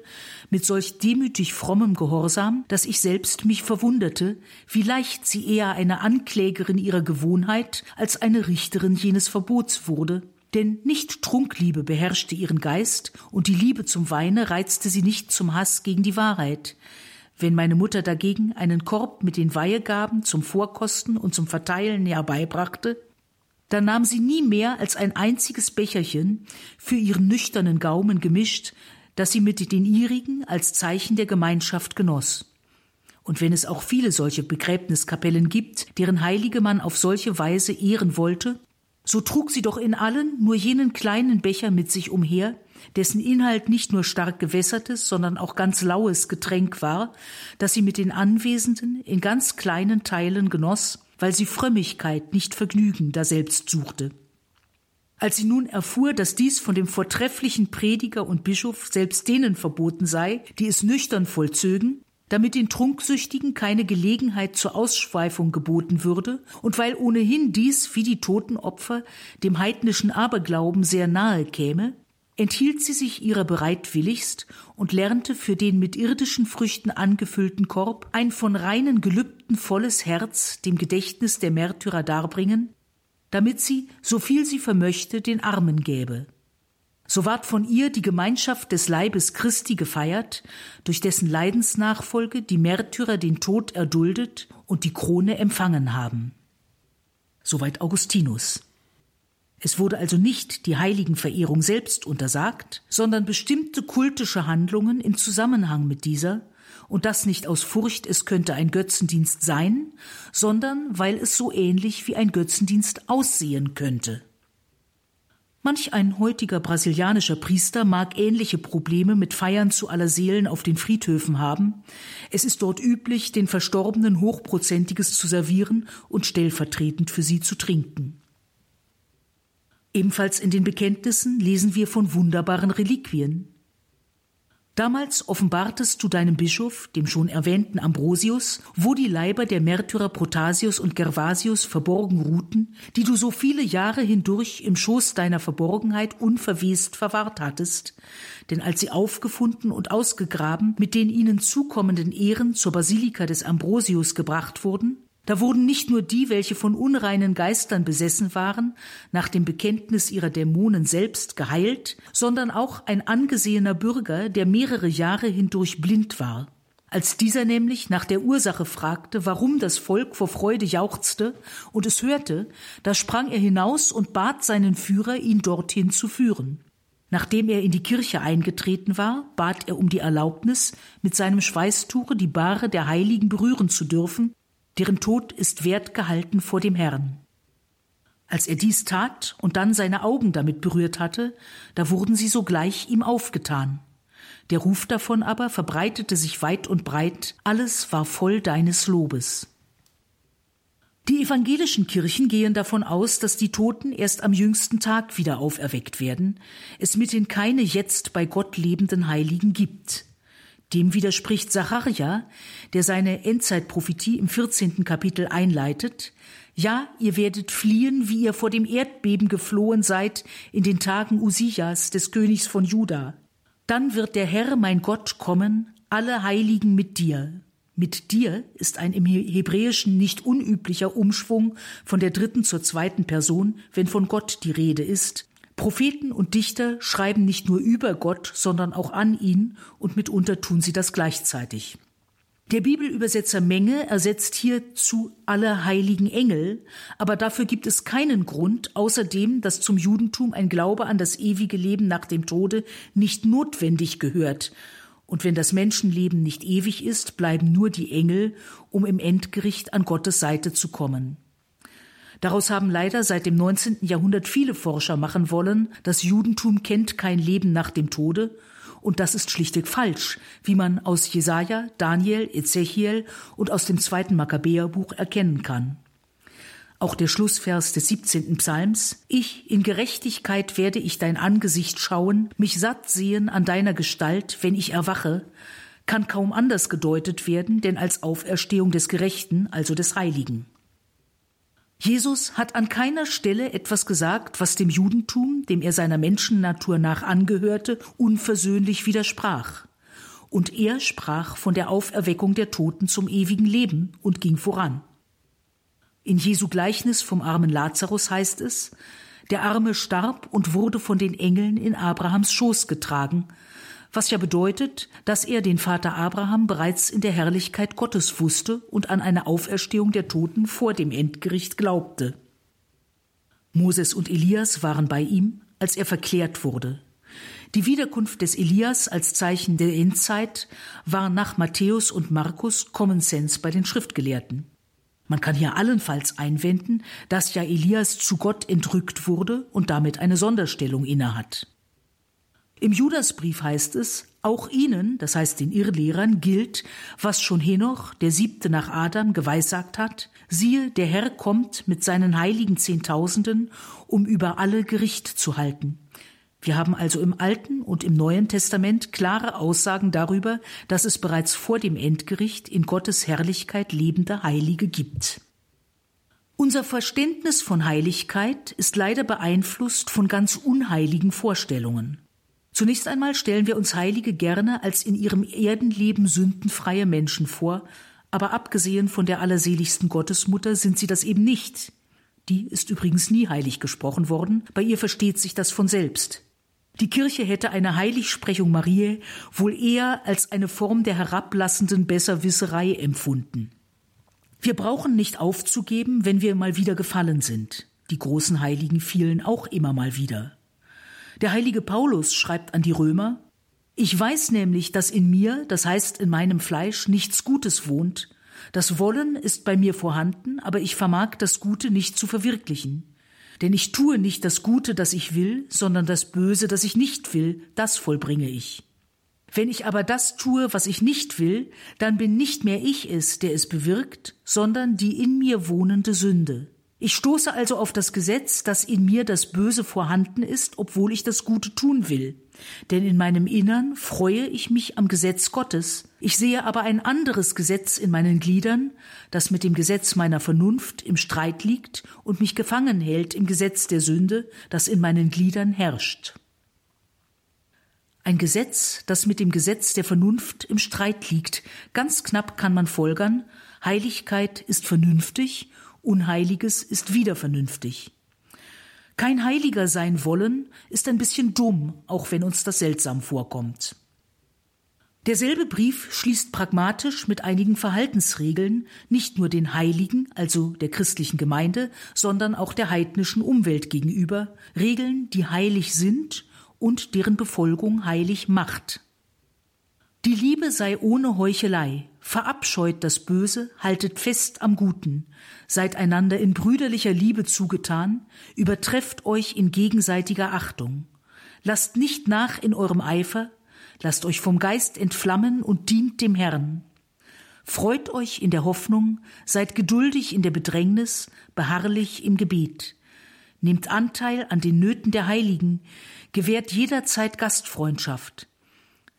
mit solch demütig frommem Gehorsam, dass ich selbst mich verwunderte, wie leicht sie eher eine Anklägerin ihrer Gewohnheit als eine Richterin jenes Verbots wurde, denn nicht Trunkliebe beherrschte ihren Geist, und die Liebe zum Weine reizte sie nicht zum Hass gegen die Wahrheit. Wenn meine Mutter dagegen einen Korb mit den Weihegaben zum Vorkosten und zum Verteilen herbeibrachte, dann nahm sie nie mehr als ein einziges Becherchen für ihren nüchternen Gaumen gemischt, das sie mit den ihrigen als Zeichen der Gemeinschaft genoss. Und wenn es auch viele solche Begräbniskapellen gibt, deren Heilige man auf solche Weise ehren wollte, so trug sie doch in allen nur jenen kleinen Becher mit sich umher, dessen Inhalt nicht nur stark gewässertes, sondern auch ganz laues Getränk war, das sie mit den Anwesenden in ganz kleinen Teilen genoss, weil sie Frömmigkeit, nicht Vergnügen daselbst suchte. Als sie nun erfuhr, dass dies von dem vortrefflichen Prediger und Bischof selbst denen verboten sei, die es nüchtern vollzögen, damit den Trunksüchtigen keine Gelegenheit zur Ausschweifung geboten würde und weil ohnehin dies wie die Totenopfer dem heidnischen Aberglauben sehr nahe käme, enthielt sie sich ihrer bereitwilligst und lernte für den mit irdischen Früchten angefüllten Korb ein von reinen Gelübden volles Herz dem Gedächtnis der Märtyrer darbringen, damit sie, so viel sie vermöchte, den Armen gäbe. So ward von ihr die Gemeinschaft des Leibes Christi gefeiert, durch dessen Leidensnachfolge die Märtyrer den Tod erduldet und die Krone empfangen haben. Soweit Augustinus. Es wurde also nicht die Heiligenverehrung selbst untersagt, sondern bestimmte kultische Handlungen in Zusammenhang mit dieser, und das nicht aus Furcht, es könnte ein Götzendienst sein, sondern weil es so ähnlich wie ein Götzendienst aussehen könnte. Manch ein heutiger brasilianischer Priester mag ähnliche Probleme mit Feiern zu aller Seelen auf den Friedhöfen haben. Es ist dort üblich, den Verstorbenen Hochprozentiges zu servieren und stellvertretend für sie zu trinken. Ebenfalls in den Bekenntnissen lesen wir von wunderbaren Reliquien. Damals offenbartest du deinem Bischof, dem schon erwähnten Ambrosius, wo die Leiber der Märtyrer Protasius und Gervasius verborgen ruhten, die du so viele Jahre hindurch im Schoß deiner Verborgenheit unverwest verwahrt hattest, denn als sie aufgefunden und ausgegraben mit den ihnen zukommenden Ehren zur Basilika des Ambrosius gebracht wurden, da wurden nicht nur die, welche von unreinen Geistern besessen waren, nach dem Bekenntnis ihrer Dämonen selbst geheilt, sondern auch ein angesehener Bürger, der mehrere Jahre hindurch blind war. Als dieser nämlich nach der Ursache fragte, warum das Volk vor Freude jauchzte und es hörte, da sprang er hinaus und bat seinen Führer, ihn dorthin zu führen. Nachdem er in die Kirche eingetreten war, bat er um die Erlaubnis, mit seinem Schweißtuche die Bahre der Heiligen berühren zu dürfen, deren Tod ist wert gehalten vor dem Herrn. Als er dies tat und dann seine Augen damit berührt hatte, da wurden sie sogleich ihm aufgetan. Der Ruf davon aber verbreitete sich weit und breit, alles war voll deines Lobes. Die evangelischen Kirchen gehen davon aus, dass die Toten erst am jüngsten Tag wieder auferweckt werden, es mithin keine jetzt bei Gott lebenden Heiligen gibt. Dem widerspricht Zacharia, der seine Endzeitprophetie im 14. Kapitel einleitet. Ja, ihr werdet fliehen, wie ihr vor dem Erdbeben geflohen seid in den Tagen Usias, des Königs von Juda. Dann wird der Herr, mein Gott, kommen, alle Heiligen mit dir. Mit dir ist ein im Hebräischen nicht unüblicher Umschwung von der dritten zur zweiten Person, wenn von Gott die Rede ist, Propheten und Dichter schreiben nicht nur über Gott, sondern auch an ihn, und mitunter tun sie das gleichzeitig. Der Bibelübersetzer Menge ersetzt hier zu alle heiligen Engel, aber dafür gibt es keinen Grund, außerdem, dass zum Judentum ein Glaube an das ewige Leben nach dem Tode nicht notwendig gehört. Und wenn das Menschenleben nicht ewig ist, bleiben nur die Engel, um im Endgericht an Gottes Seite zu kommen. Daraus haben leider seit dem 19. Jahrhundert viele Forscher machen wollen, das Judentum kennt kein Leben nach dem Tode, und das ist schlichtweg falsch, wie man aus Jesaja, Daniel, Ezechiel und aus dem zweiten Makkabäerbuch erkennen kann. Auch der Schlussvers des 17. Psalms Ich in Gerechtigkeit werde ich dein Angesicht schauen, mich satt sehen an deiner Gestalt, wenn ich erwache, kann kaum anders gedeutet werden, denn als Auferstehung des Gerechten, also des Heiligen. Jesus hat an keiner Stelle etwas gesagt, was dem Judentum, dem er seiner Menschennatur nach angehörte, unversöhnlich widersprach. Und er sprach von der Auferweckung der Toten zum ewigen Leben und ging voran. In Jesu Gleichnis vom armen Lazarus heißt es, der Arme starb und wurde von den Engeln in Abrahams Schoß getragen, was ja bedeutet, dass er den Vater Abraham bereits in der Herrlichkeit Gottes wusste und an eine Auferstehung der Toten vor dem Endgericht glaubte. Moses und Elias waren bei ihm, als er verklärt wurde. Die Wiederkunft des Elias als Zeichen der Endzeit war nach Matthäus und Markus Common Sense bei den Schriftgelehrten. Man kann hier allenfalls einwenden, dass ja Elias zu Gott entrückt wurde und damit eine Sonderstellung innehat. Im Judasbrief heißt es, auch ihnen, das heißt den Irrlehrern, gilt, was schon Henoch, der siebte nach Adam, geweissagt hat, siehe, der Herr kommt mit seinen heiligen Zehntausenden, um über alle Gericht zu halten. Wir haben also im Alten und im Neuen Testament klare Aussagen darüber, dass es bereits vor dem Endgericht in Gottes Herrlichkeit lebende Heilige gibt. Unser Verständnis von Heiligkeit ist leider beeinflusst von ganz unheiligen Vorstellungen. Zunächst einmal stellen wir uns Heilige gerne als in ihrem Erdenleben sündenfreie Menschen vor, aber abgesehen von der allerseligsten Gottesmutter sind sie das eben nicht. Die ist übrigens nie heilig gesprochen worden, bei ihr versteht sich das von selbst. Die Kirche hätte eine Heiligsprechung Mariä wohl eher als eine Form der herablassenden Besserwisserei empfunden. Wir brauchen nicht aufzugeben, wenn wir mal wieder gefallen sind. Die großen Heiligen fielen auch immer mal wieder. Der heilige Paulus schreibt an die Römer Ich weiß nämlich, dass in mir, das heißt in meinem Fleisch, nichts Gutes wohnt. Das Wollen ist bei mir vorhanden, aber ich vermag das Gute nicht zu verwirklichen. Denn ich tue nicht das Gute, das ich will, sondern das Böse, das ich nicht will, das vollbringe ich. Wenn ich aber das tue, was ich nicht will, dann bin nicht mehr ich es, der es bewirkt, sondern die in mir wohnende Sünde. Ich stoße also auf das Gesetz, dass in mir das Böse vorhanden ist, obwohl ich das Gute tun will. Denn in meinem Innern freue ich mich am Gesetz Gottes. Ich sehe aber ein anderes Gesetz in meinen Gliedern, das mit dem Gesetz meiner Vernunft im Streit liegt und mich gefangen hält im Gesetz der Sünde, das in meinen Gliedern herrscht. Ein Gesetz, das mit dem Gesetz der Vernunft im Streit liegt. Ganz knapp kann man folgern, Heiligkeit ist vernünftig Unheiliges ist wieder vernünftig. Kein Heiliger sein wollen ist ein bisschen dumm, auch wenn uns das seltsam vorkommt. Derselbe Brief schließt pragmatisch mit einigen Verhaltensregeln nicht nur den Heiligen, also der christlichen Gemeinde, sondern auch der heidnischen Umwelt gegenüber, Regeln, die heilig sind und deren Befolgung heilig macht. Die Liebe sei ohne Heuchelei, verabscheut das Böse, haltet fest am Guten, seid einander in brüderlicher Liebe zugetan, übertrefft euch in gegenseitiger Achtung. Lasst nicht nach in eurem Eifer, lasst euch vom Geist entflammen und dient dem Herrn. Freut euch in der Hoffnung, seid geduldig in der Bedrängnis, beharrlich im Gebet. Nehmt Anteil an den Nöten der Heiligen, gewährt jederzeit Gastfreundschaft,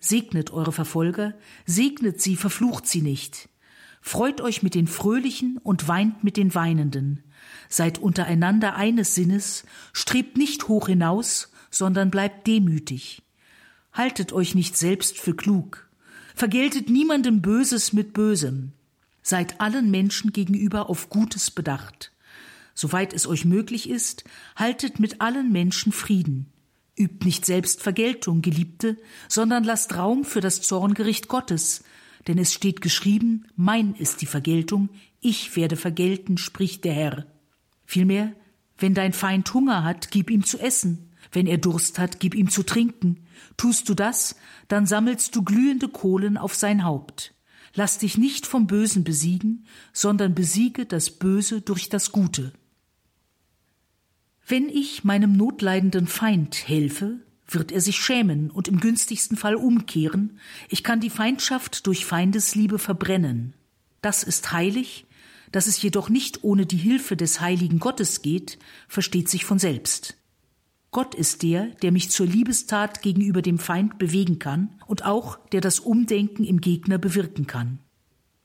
Segnet eure Verfolger, segnet sie, verflucht sie nicht. Freut euch mit den Fröhlichen und weint mit den Weinenden. Seid untereinander eines Sinnes, strebt nicht hoch hinaus, sondern bleibt demütig. Haltet euch nicht selbst für klug. Vergeltet niemandem Böses mit Bösem. Seid allen Menschen gegenüber auf Gutes bedacht. Soweit es euch möglich ist, haltet mit allen Menschen Frieden. Übt nicht selbst Vergeltung, Geliebte, sondern lasst Raum für das Zorngericht Gottes, denn es steht geschrieben, mein ist die Vergeltung, ich werde vergelten, spricht der Herr. Vielmehr, wenn dein Feind Hunger hat, gib ihm zu essen, wenn er Durst hat, gib ihm zu trinken. Tust du das, dann sammelst du glühende Kohlen auf sein Haupt. Lass dich nicht vom Bösen besiegen, sondern besiege das Böse durch das Gute. Wenn ich meinem notleidenden Feind helfe, wird er sich schämen und im günstigsten Fall umkehren, ich kann die Feindschaft durch Feindesliebe verbrennen. Das ist heilig, dass es jedoch nicht ohne die Hilfe des heiligen Gottes geht, versteht sich von selbst. Gott ist der, der mich zur Liebestat gegenüber dem Feind bewegen kann und auch der das Umdenken im Gegner bewirken kann.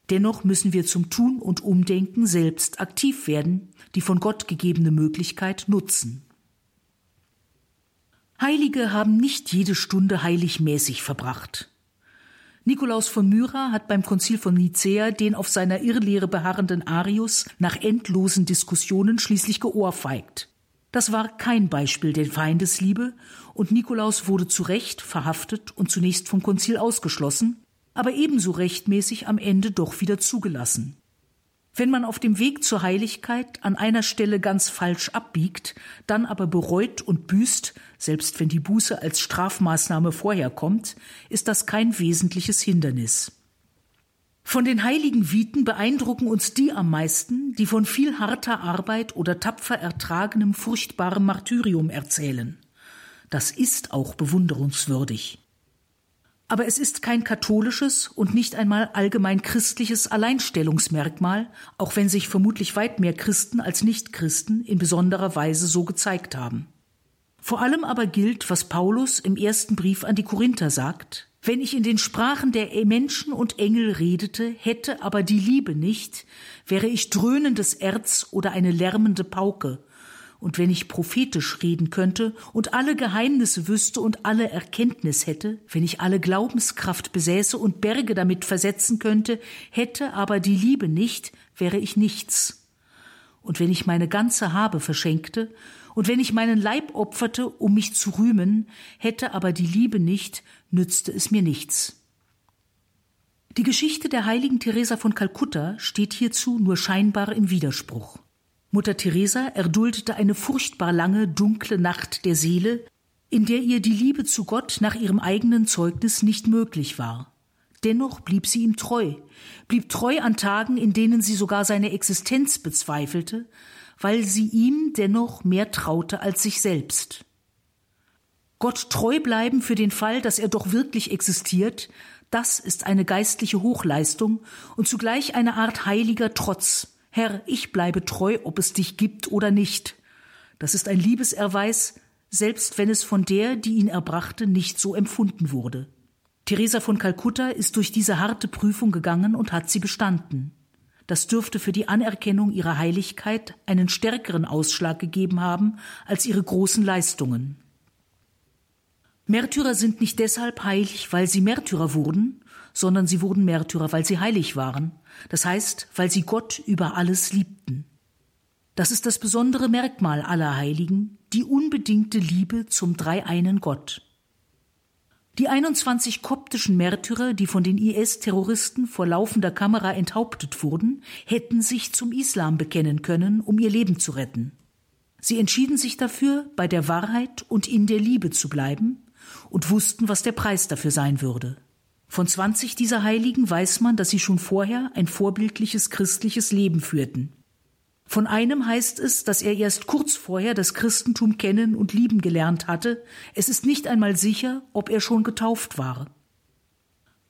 Dennoch müssen wir zum Tun und Umdenken selbst aktiv werden, die von Gott gegebene Möglichkeit nutzen. Heilige haben nicht jede Stunde heiligmäßig verbracht. Nikolaus von Myra hat beim Konzil von Nicäa den auf seiner Irrlehre beharrenden Arius nach endlosen Diskussionen schließlich geohrfeigt. Das war kein Beispiel der Feindesliebe und Nikolaus wurde zu Recht verhaftet und zunächst vom Konzil ausgeschlossen, aber ebenso rechtmäßig am Ende doch wieder zugelassen. Wenn man auf dem Weg zur Heiligkeit an einer Stelle ganz falsch abbiegt, dann aber bereut und büßt, selbst wenn die Buße als Strafmaßnahme vorher kommt, ist das kein wesentliches Hindernis. Von den heiligen Viten beeindrucken uns die am meisten, die von viel harter Arbeit oder tapfer ertragenem furchtbarem Martyrium erzählen. Das ist auch bewunderungswürdig. Aber es ist kein katholisches und nicht einmal allgemein christliches Alleinstellungsmerkmal, auch wenn sich vermutlich weit mehr Christen als Nichtchristen in besonderer Weise so gezeigt haben. Vor allem aber gilt, was Paulus im ersten Brief an die Korinther sagt, wenn ich in den Sprachen der Menschen und Engel redete, hätte aber die Liebe nicht, wäre ich dröhnendes Erz oder eine lärmende Pauke, und wenn ich prophetisch reden könnte und alle Geheimnisse wüsste und alle Erkenntnis hätte, wenn ich alle Glaubenskraft besäße und Berge damit versetzen könnte, hätte aber die Liebe nicht, wäre ich nichts. Und wenn ich meine ganze Habe verschenkte, und wenn ich meinen Leib opferte, um mich zu rühmen, hätte aber die Liebe nicht, nützte es mir nichts. Die Geschichte der heiligen Teresa von Kalkutta steht hierzu nur scheinbar im Widerspruch. Mutter Teresa erduldete eine furchtbar lange, dunkle Nacht der Seele, in der ihr die Liebe zu Gott nach ihrem eigenen Zeugnis nicht möglich war. Dennoch blieb sie ihm treu, blieb treu an Tagen, in denen sie sogar seine Existenz bezweifelte, weil sie ihm dennoch mehr traute als sich selbst. Gott treu bleiben für den Fall, dass er doch wirklich existiert, das ist eine geistliche Hochleistung und zugleich eine Art heiliger Trotz, Herr, ich bleibe treu, ob es dich gibt oder nicht. Das ist ein Liebeserweis, selbst wenn es von der, die ihn erbrachte, nicht so empfunden wurde. Teresa von Kalkutta ist durch diese harte Prüfung gegangen und hat sie bestanden. Das dürfte für die Anerkennung ihrer Heiligkeit einen stärkeren Ausschlag gegeben haben als ihre großen Leistungen. Märtyrer sind nicht deshalb heilig, weil sie Märtyrer wurden, sondern sie wurden Märtyrer, weil sie heilig waren, das heißt, weil sie Gott über alles liebten. Das ist das besondere Merkmal aller Heiligen, die unbedingte Liebe zum dreieinen Gott. Die 21 koptischen Märtyrer, die von den IS-Terroristen vor laufender Kamera enthauptet wurden, hätten sich zum Islam bekennen können, um ihr Leben zu retten. Sie entschieden sich dafür, bei der Wahrheit und in der Liebe zu bleiben und wussten, was der Preis dafür sein würde. Von 20 dieser Heiligen weiß man, dass sie schon vorher ein vorbildliches christliches Leben führten. Von einem heißt es, dass er erst kurz vorher das Christentum kennen und lieben gelernt hatte. Es ist nicht einmal sicher, ob er schon getauft war.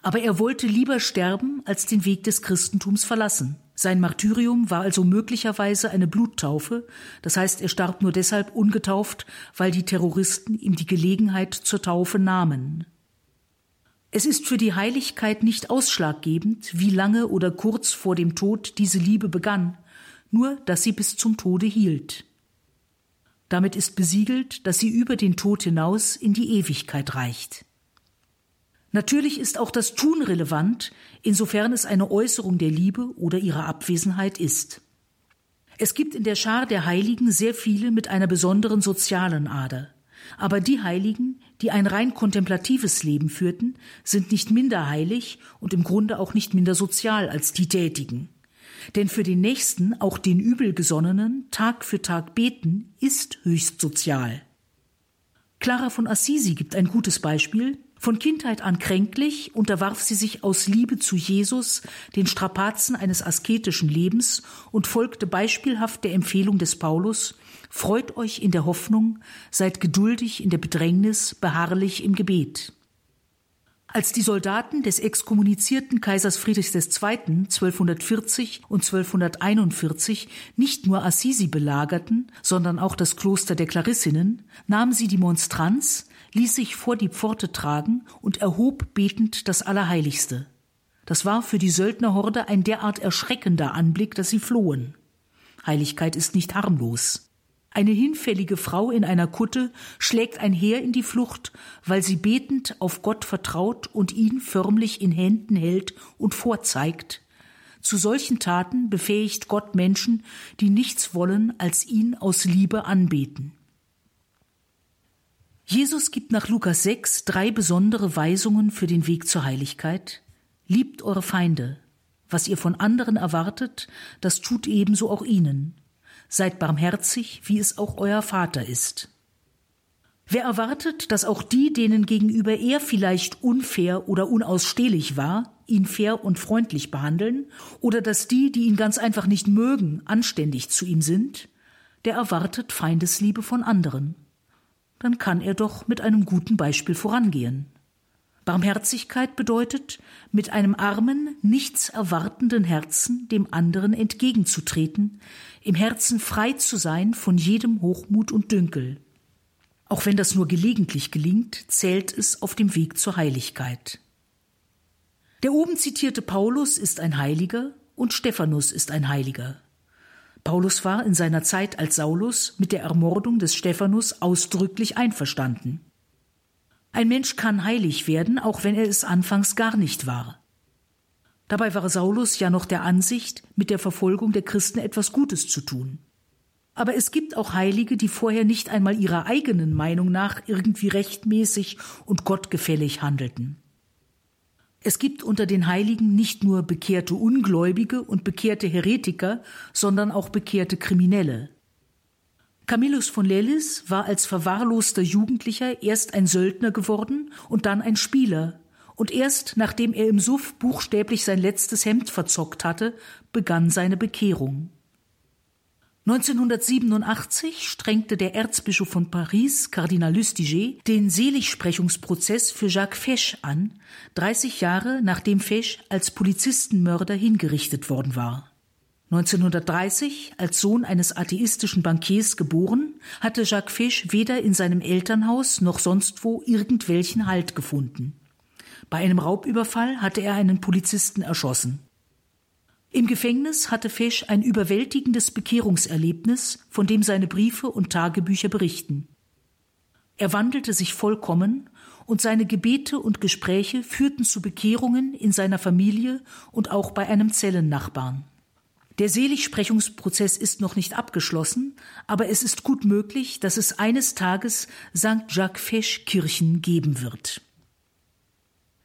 Aber er wollte lieber sterben, als den Weg des Christentums verlassen. Sein Martyrium war also möglicherweise eine Bluttaufe, das heißt, er starb nur deshalb ungetauft, weil die Terroristen ihm die Gelegenheit zur Taufe nahmen. Es ist für die Heiligkeit nicht ausschlaggebend, wie lange oder kurz vor dem Tod diese Liebe begann, nur dass sie bis zum Tode hielt. Damit ist besiegelt, dass sie über den Tod hinaus in die Ewigkeit reicht. Natürlich ist auch das Tun relevant, insofern es eine Äußerung der Liebe oder ihrer Abwesenheit ist. Es gibt in der Schar der Heiligen sehr viele mit einer besonderen sozialen Ader. Aber die Heiligen, die ein rein kontemplatives Leben führten, sind nicht minder heilig und im Grunde auch nicht minder sozial als die Tätigen. Denn für den Nächsten, auch den Übelgesonnenen, Tag für Tag beten, ist höchst sozial. Clara von Assisi gibt ein gutes Beispiel. Von Kindheit an kränklich unterwarf sie sich aus Liebe zu Jesus den Strapazen eines asketischen Lebens und folgte beispielhaft der Empfehlung des Paulus Freut euch in der Hoffnung, seid geduldig in der Bedrängnis, beharrlich im Gebet. Als die Soldaten des exkommunizierten Kaisers Friedrichs II. 1240 und 1241 nicht nur Assisi belagerten, sondern auch das Kloster der Klarissinnen, nahm sie die Monstranz, ließ sich vor die Pforte tragen und erhob betend das Allerheiligste. Das war für die Söldnerhorde ein derart erschreckender Anblick, dass sie flohen. Heiligkeit ist nicht harmlos. Eine hinfällige Frau in einer Kutte schlägt ein Heer in die Flucht, weil sie betend auf Gott vertraut und ihn förmlich in Händen hält und vorzeigt. Zu solchen Taten befähigt Gott Menschen, die nichts wollen, als ihn aus Liebe anbeten. Jesus gibt nach Lukas 6 drei besondere Weisungen für den Weg zur Heiligkeit. Liebt eure Feinde. Was ihr von anderen erwartet, das tut ebenso auch ihnen. Seid barmherzig, wie es auch euer Vater ist. Wer erwartet, dass auch die, denen gegenüber er vielleicht unfair oder unausstehlich war, ihn fair und freundlich behandeln, oder dass die, die ihn ganz einfach nicht mögen, anständig zu ihm sind, der erwartet Feindesliebe von anderen. Dann kann er doch mit einem guten Beispiel vorangehen. Barmherzigkeit bedeutet, mit einem armen, nichts erwartenden Herzen dem anderen entgegenzutreten, im Herzen frei zu sein von jedem Hochmut und Dünkel. Auch wenn das nur gelegentlich gelingt, zählt es auf dem Weg zur Heiligkeit. Der oben zitierte Paulus ist ein Heiliger und Stephanus ist ein Heiliger. Paulus war in seiner Zeit als Saulus mit der Ermordung des Stephanus ausdrücklich einverstanden. Ein Mensch kann heilig werden, auch wenn er es anfangs gar nicht war. Dabei war Saulus ja noch der Ansicht, mit der Verfolgung der Christen etwas Gutes zu tun. Aber es gibt auch Heilige, die vorher nicht einmal ihrer eigenen Meinung nach irgendwie rechtmäßig und gottgefällig handelten. Es gibt unter den Heiligen nicht nur bekehrte Ungläubige und bekehrte Heretiker, sondern auch bekehrte Kriminelle. Camillus von Lelis war als verwahrloster Jugendlicher erst ein Söldner geworden und dann ein Spieler, und erst nachdem er im Suff buchstäblich sein letztes Hemd verzockt hatte, begann seine Bekehrung. 1987 strengte der Erzbischof von Paris, Kardinal Lustiger, den Seligsprechungsprozess für Jacques Fesch an, 30 Jahre nachdem Fesch als Polizistenmörder hingerichtet worden war. 1930, als Sohn eines atheistischen Bankiers geboren, hatte Jacques Fisch weder in seinem Elternhaus noch sonst wo irgendwelchen Halt gefunden. Bei einem Raubüberfall hatte er einen Polizisten erschossen. Im Gefängnis hatte Fisch ein überwältigendes Bekehrungserlebnis, von dem seine Briefe und Tagebücher berichten. Er wandelte sich vollkommen und seine Gebete und Gespräche führten zu Bekehrungen in seiner Familie und auch bei einem Zellennachbarn. Der Seligsprechungsprozess ist noch nicht abgeschlossen, aber es ist gut möglich, dass es eines Tages St. Jacques Fesch Kirchen geben wird.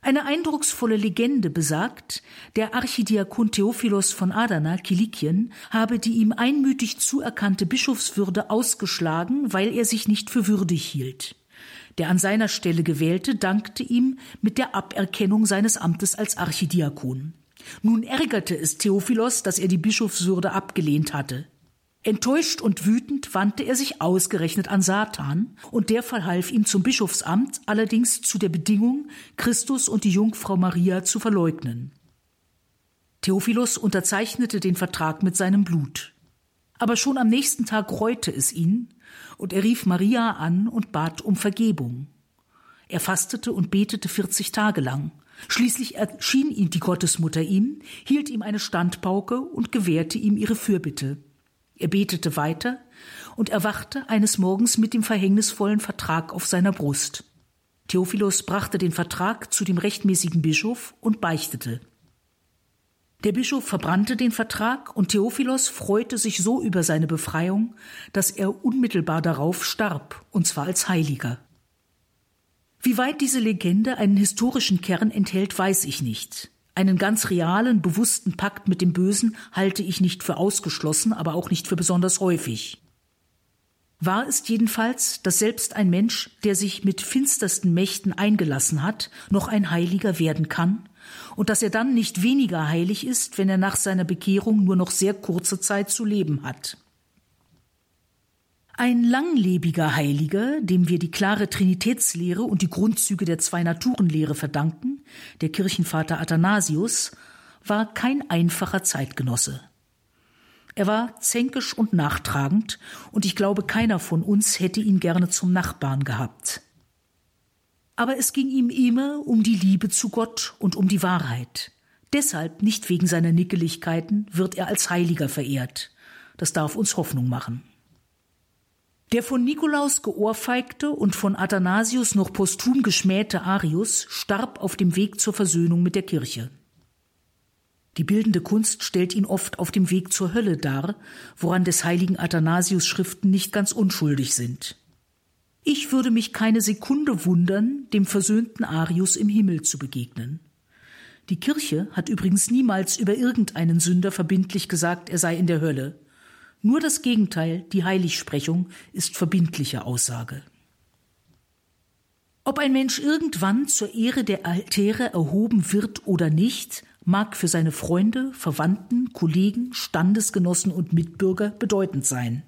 Eine eindrucksvolle Legende besagt, der Archidiakon Theophilos von Adana, Kilikien, habe die ihm einmütig zuerkannte Bischofswürde ausgeschlagen, weil er sich nicht für würdig hielt. Der an seiner Stelle Gewählte dankte ihm mit der Aberkennung seines Amtes als Archidiakon. Nun ärgerte es Theophilos, dass er die Bischofswürde abgelehnt hatte. Enttäuscht und wütend wandte er sich ausgerechnet an Satan, und der verhalf ihm zum Bischofsamt, allerdings zu der Bedingung, Christus und die Jungfrau Maria zu verleugnen. Theophilos unterzeichnete den Vertrag mit seinem Blut. Aber schon am nächsten Tag reute es ihn, und er rief Maria an und bat um Vergebung. Er fastete und betete vierzig Tage lang. Schließlich erschien ihm die Gottesmutter ihm, hielt ihm eine Standpauke und gewährte ihm ihre Fürbitte. Er betete weiter und erwachte eines Morgens mit dem verhängnisvollen Vertrag auf seiner Brust. Theophilos brachte den Vertrag zu dem rechtmäßigen Bischof und beichtete. Der Bischof verbrannte den Vertrag und Theophilos freute sich so über seine Befreiung, dass er unmittelbar darauf starb, und zwar als Heiliger. Wie weit diese Legende einen historischen Kern enthält, weiß ich nicht. Einen ganz realen, bewussten Pakt mit dem Bösen halte ich nicht für ausgeschlossen, aber auch nicht für besonders häufig. Wahr ist jedenfalls, dass selbst ein Mensch, der sich mit finstersten Mächten eingelassen hat, noch ein Heiliger werden kann, und dass er dann nicht weniger heilig ist, wenn er nach seiner Bekehrung nur noch sehr kurze Zeit zu leben hat. Ein langlebiger Heiliger, dem wir die klare Trinitätslehre und die Grundzüge der Zwei-Naturen-Lehre verdanken, der Kirchenvater Athanasius, war kein einfacher Zeitgenosse. Er war zänkisch und nachtragend, und ich glaube, keiner von uns hätte ihn gerne zum Nachbarn gehabt. Aber es ging ihm immer um die Liebe zu Gott und um die Wahrheit. Deshalb, nicht wegen seiner Nickeligkeiten, wird er als Heiliger verehrt. Das darf uns Hoffnung machen. Der von Nikolaus geohrfeigte und von Athanasius noch posthum geschmähte Arius starb auf dem Weg zur Versöhnung mit der Kirche. Die bildende Kunst stellt ihn oft auf dem Weg zur Hölle dar, woran des heiligen Athanasius Schriften nicht ganz unschuldig sind. Ich würde mich keine Sekunde wundern, dem versöhnten Arius im Himmel zu begegnen. Die Kirche hat übrigens niemals über irgendeinen Sünder verbindlich gesagt, er sei in der Hölle. Nur das Gegenteil, die Heiligsprechung, ist verbindliche Aussage. Ob ein Mensch irgendwann zur Ehre der Altäre erhoben wird oder nicht, mag für seine Freunde, Verwandten, Kollegen, Standesgenossen und Mitbürger bedeutend sein.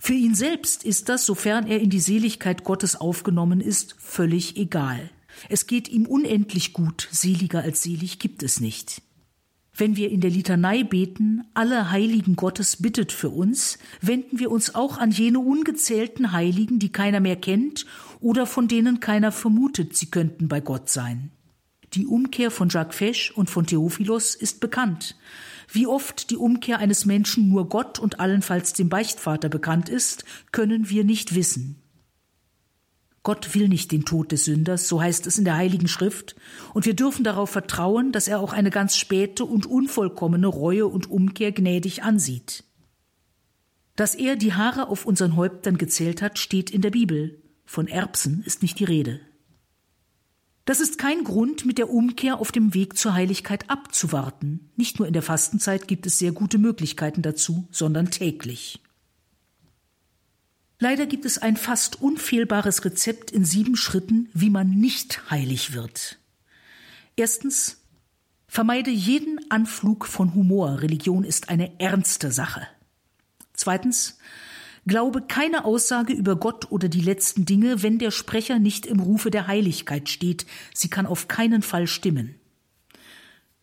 Für ihn selbst ist das, sofern er in die Seligkeit Gottes aufgenommen ist, völlig egal. Es geht ihm unendlich gut, seliger als selig gibt es nicht. Wenn wir in der Litanei beten, alle Heiligen Gottes bittet für uns, wenden wir uns auch an jene ungezählten Heiligen, die keiner mehr kennt oder von denen keiner vermutet, sie könnten bei Gott sein. Die Umkehr von Jacques Fesch und von Theophilos ist bekannt. Wie oft die Umkehr eines Menschen nur Gott und allenfalls dem Beichtvater bekannt ist, können wir nicht wissen. Gott will nicht den Tod des Sünders, so heißt es in der Heiligen Schrift, und wir dürfen darauf vertrauen, dass er auch eine ganz späte und unvollkommene Reue und Umkehr gnädig ansieht. Dass er die Haare auf unseren Häuptern gezählt hat, steht in der Bibel. Von Erbsen ist nicht die Rede. Das ist kein Grund, mit der Umkehr auf dem Weg zur Heiligkeit abzuwarten. Nicht nur in der Fastenzeit gibt es sehr gute Möglichkeiten dazu, sondern täglich. Leider gibt es ein fast unfehlbares Rezept in sieben Schritten, wie man nicht heilig wird. Erstens, vermeide jeden Anflug von Humor. Religion ist eine ernste Sache. Zweitens, glaube keine Aussage über Gott oder die letzten Dinge, wenn der Sprecher nicht im Rufe der Heiligkeit steht. Sie kann auf keinen Fall stimmen.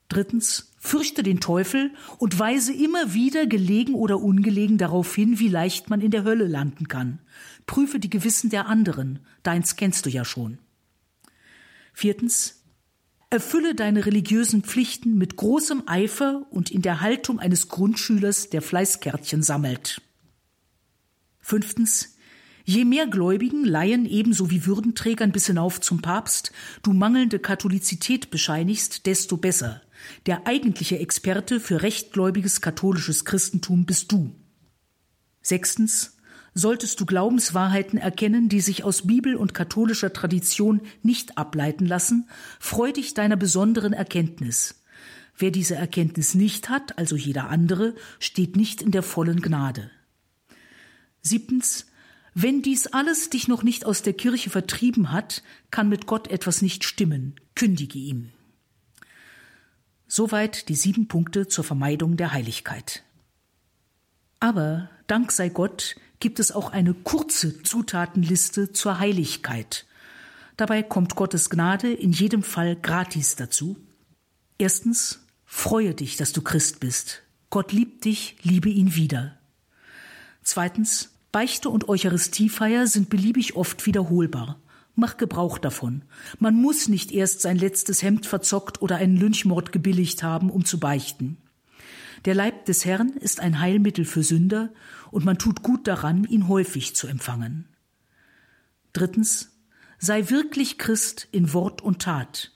Drittens, Fürchte den Teufel und weise immer wieder gelegen oder ungelegen darauf hin, wie leicht man in der Hölle landen kann. Prüfe die Gewissen der anderen. Deins kennst du ja schon. Viertens. Erfülle deine religiösen Pflichten mit großem Eifer und in der Haltung eines Grundschülers, der Fleißkärtchen sammelt. Fünftens. Je mehr Gläubigen, Laien ebenso wie Würdenträgern bis hinauf zum Papst du mangelnde Katholizität bescheinigst, desto besser. Der eigentliche Experte für rechtgläubiges katholisches Christentum bist du. Sechstens. Solltest du Glaubenswahrheiten erkennen, die sich aus Bibel und katholischer Tradition nicht ableiten lassen, freu dich deiner besonderen Erkenntnis. Wer diese Erkenntnis nicht hat, also jeder andere, steht nicht in der vollen Gnade. Siebtens. Wenn dies alles dich noch nicht aus der Kirche vertrieben hat, kann mit Gott etwas nicht stimmen. Kündige ihm. Soweit die sieben Punkte zur Vermeidung der Heiligkeit. Aber, Dank sei Gott, gibt es auch eine kurze Zutatenliste zur Heiligkeit. Dabei kommt Gottes Gnade in jedem Fall gratis dazu. Erstens, freue dich, dass du Christ bist. Gott liebt dich, liebe ihn wieder. Zweitens, Beichte und Eucharistiefeier sind beliebig oft wiederholbar. Mach Gebrauch davon. Man muss nicht erst sein letztes Hemd verzockt oder einen Lynchmord gebilligt haben, um zu beichten. Der Leib des Herrn ist ein Heilmittel für Sünder und man tut gut daran, ihn häufig zu empfangen. Drittens, sei wirklich Christ in Wort und Tat.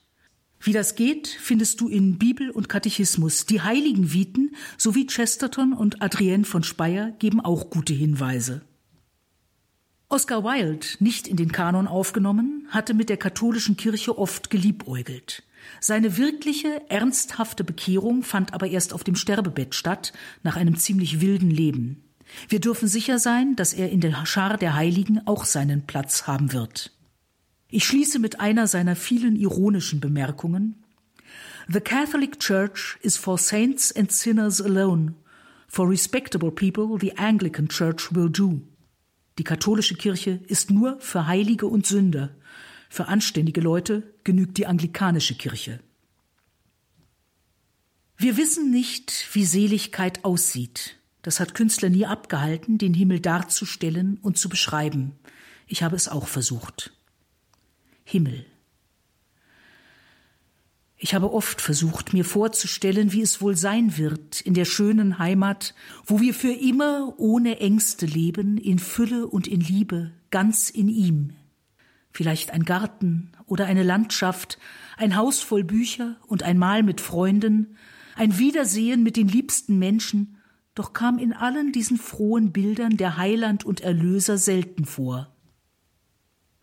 Wie das geht, findest du in Bibel und Katechismus. Die Heiligen Viten sowie Chesterton und Adrienne von Speyer geben auch gute Hinweise. Oscar Wilde, nicht in den Kanon aufgenommen, hatte mit der katholischen Kirche oft geliebäugelt. Seine wirkliche, ernsthafte Bekehrung fand aber erst auf dem Sterbebett statt, nach einem ziemlich wilden Leben. Wir dürfen sicher sein, dass er in der Schar der Heiligen auch seinen Platz haben wird. Ich schließe mit einer seiner vielen ironischen Bemerkungen. The Catholic Church is for saints and sinners alone. For respectable people the Anglican Church will do. Die katholische Kirche ist nur für Heilige und Sünder. Für anständige Leute genügt die anglikanische Kirche. Wir wissen nicht, wie Seligkeit aussieht. Das hat Künstler nie abgehalten, den Himmel darzustellen und zu beschreiben. Ich habe es auch versucht. Himmel. Ich habe oft versucht, mir vorzustellen, wie es wohl sein wird in der schönen Heimat, wo wir für immer ohne Ängste leben, in Fülle und in Liebe, ganz in ihm. Vielleicht ein Garten oder eine Landschaft, ein Haus voll Bücher und ein Mahl mit Freunden, ein Wiedersehen mit den liebsten Menschen, doch kam in allen diesen frohen Bildern der Heiland und Erlöser selten vor.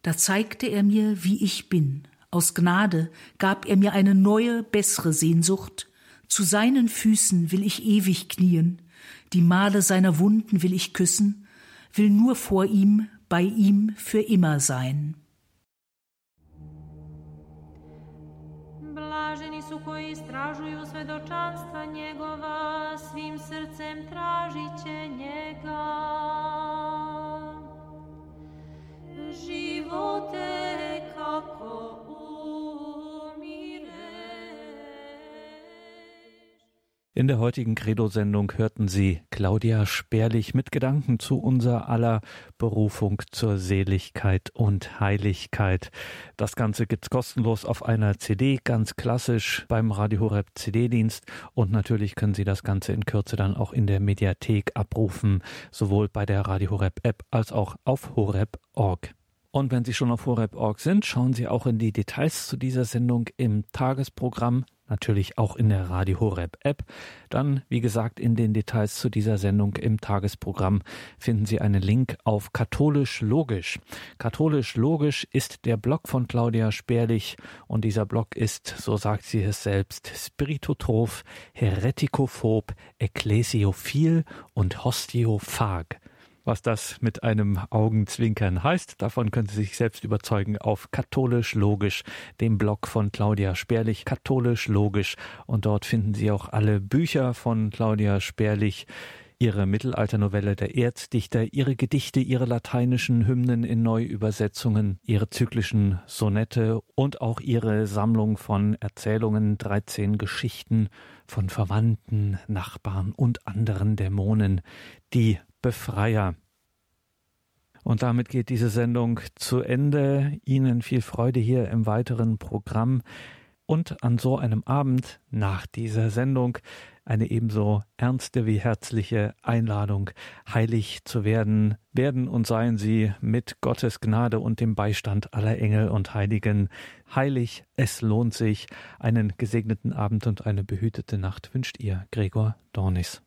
Da zeigte er mir, wie ich bin. Aus Gnade gab er mir eine neue, bessere Sehnsucht. Zu seinen Füßen will ich ewig knien, die Male seiner Wunden will ich küssen, will nur vor ihm, bei ihm für immer sein. Blaženi su koji istražuju svedočanstva njegova, svim srcem tražit će njega. In der heutigen Credo-Sendung hörten Sie Claudia Sperlich mit Gedanken zu unser aller Berufung zur Seligkeit und Heiligkeit. Das Ganze gibt's kostenlos auf einer CD, ganz klassisch beim Radio Horeb CD-Dienst. Und natürlich können Sie das Ganze in Kürze dann auch in der Mediathek abrufen, sowohl bei der Radio Horeb App als auch auf horeb.org. Und wenn Sie schon auf horeb.org sind, schauen Sie auch in die Details zu dieser Sendung im Tagesprogramm, natürlich auch in der Radio Horeb App. Dann, wie gesagt, in den Details zu dieser Sendung im Tagesprogramm finden Sie einen Link auf Katholisch Logisch. Katholisch Logisch ist der Blog von Claudia Sperlich und dieser Blog ist, so sagt sie es selbst, spiritotroph, heretikophob, ecclesiophil und hostiophag. Was das mit einem Augenzwinkern heißt, davon können Sie sich selbst überzeugen auf Katholisch Logisch, dem Blog von Claudia Sperlich, Katholisch Logisch. Und dort finden Sie auch alle Bücher von Claudia Sperlich, ihre Mittelalternovelle Der Erzdichter, ihre Gedichte, ihre lateinischen Hymnen in Neuübersetzungen, ihre zyklischen Sonette und auch ihre Sammlung von Erzählungen, 13 Geschichten von Verwandten, Nachbarn und anderen Dämonen, die Befreier. Und damit geht diese Sendung zu Ende. Ihnen viel Freude hier im weiteren Programm und an so einem Abend nach dieser Sendung eine ebenso ernste wie herzliche Einladung, heilig zu werden. Werden und seien Sie mit Gottes Gnade und dem Beistand aller Engel und Heiligen heilig. Es lohnt sich. Einen gesegneten Abend und eine behütete Nacht wünscht ihr Gregor Dornis.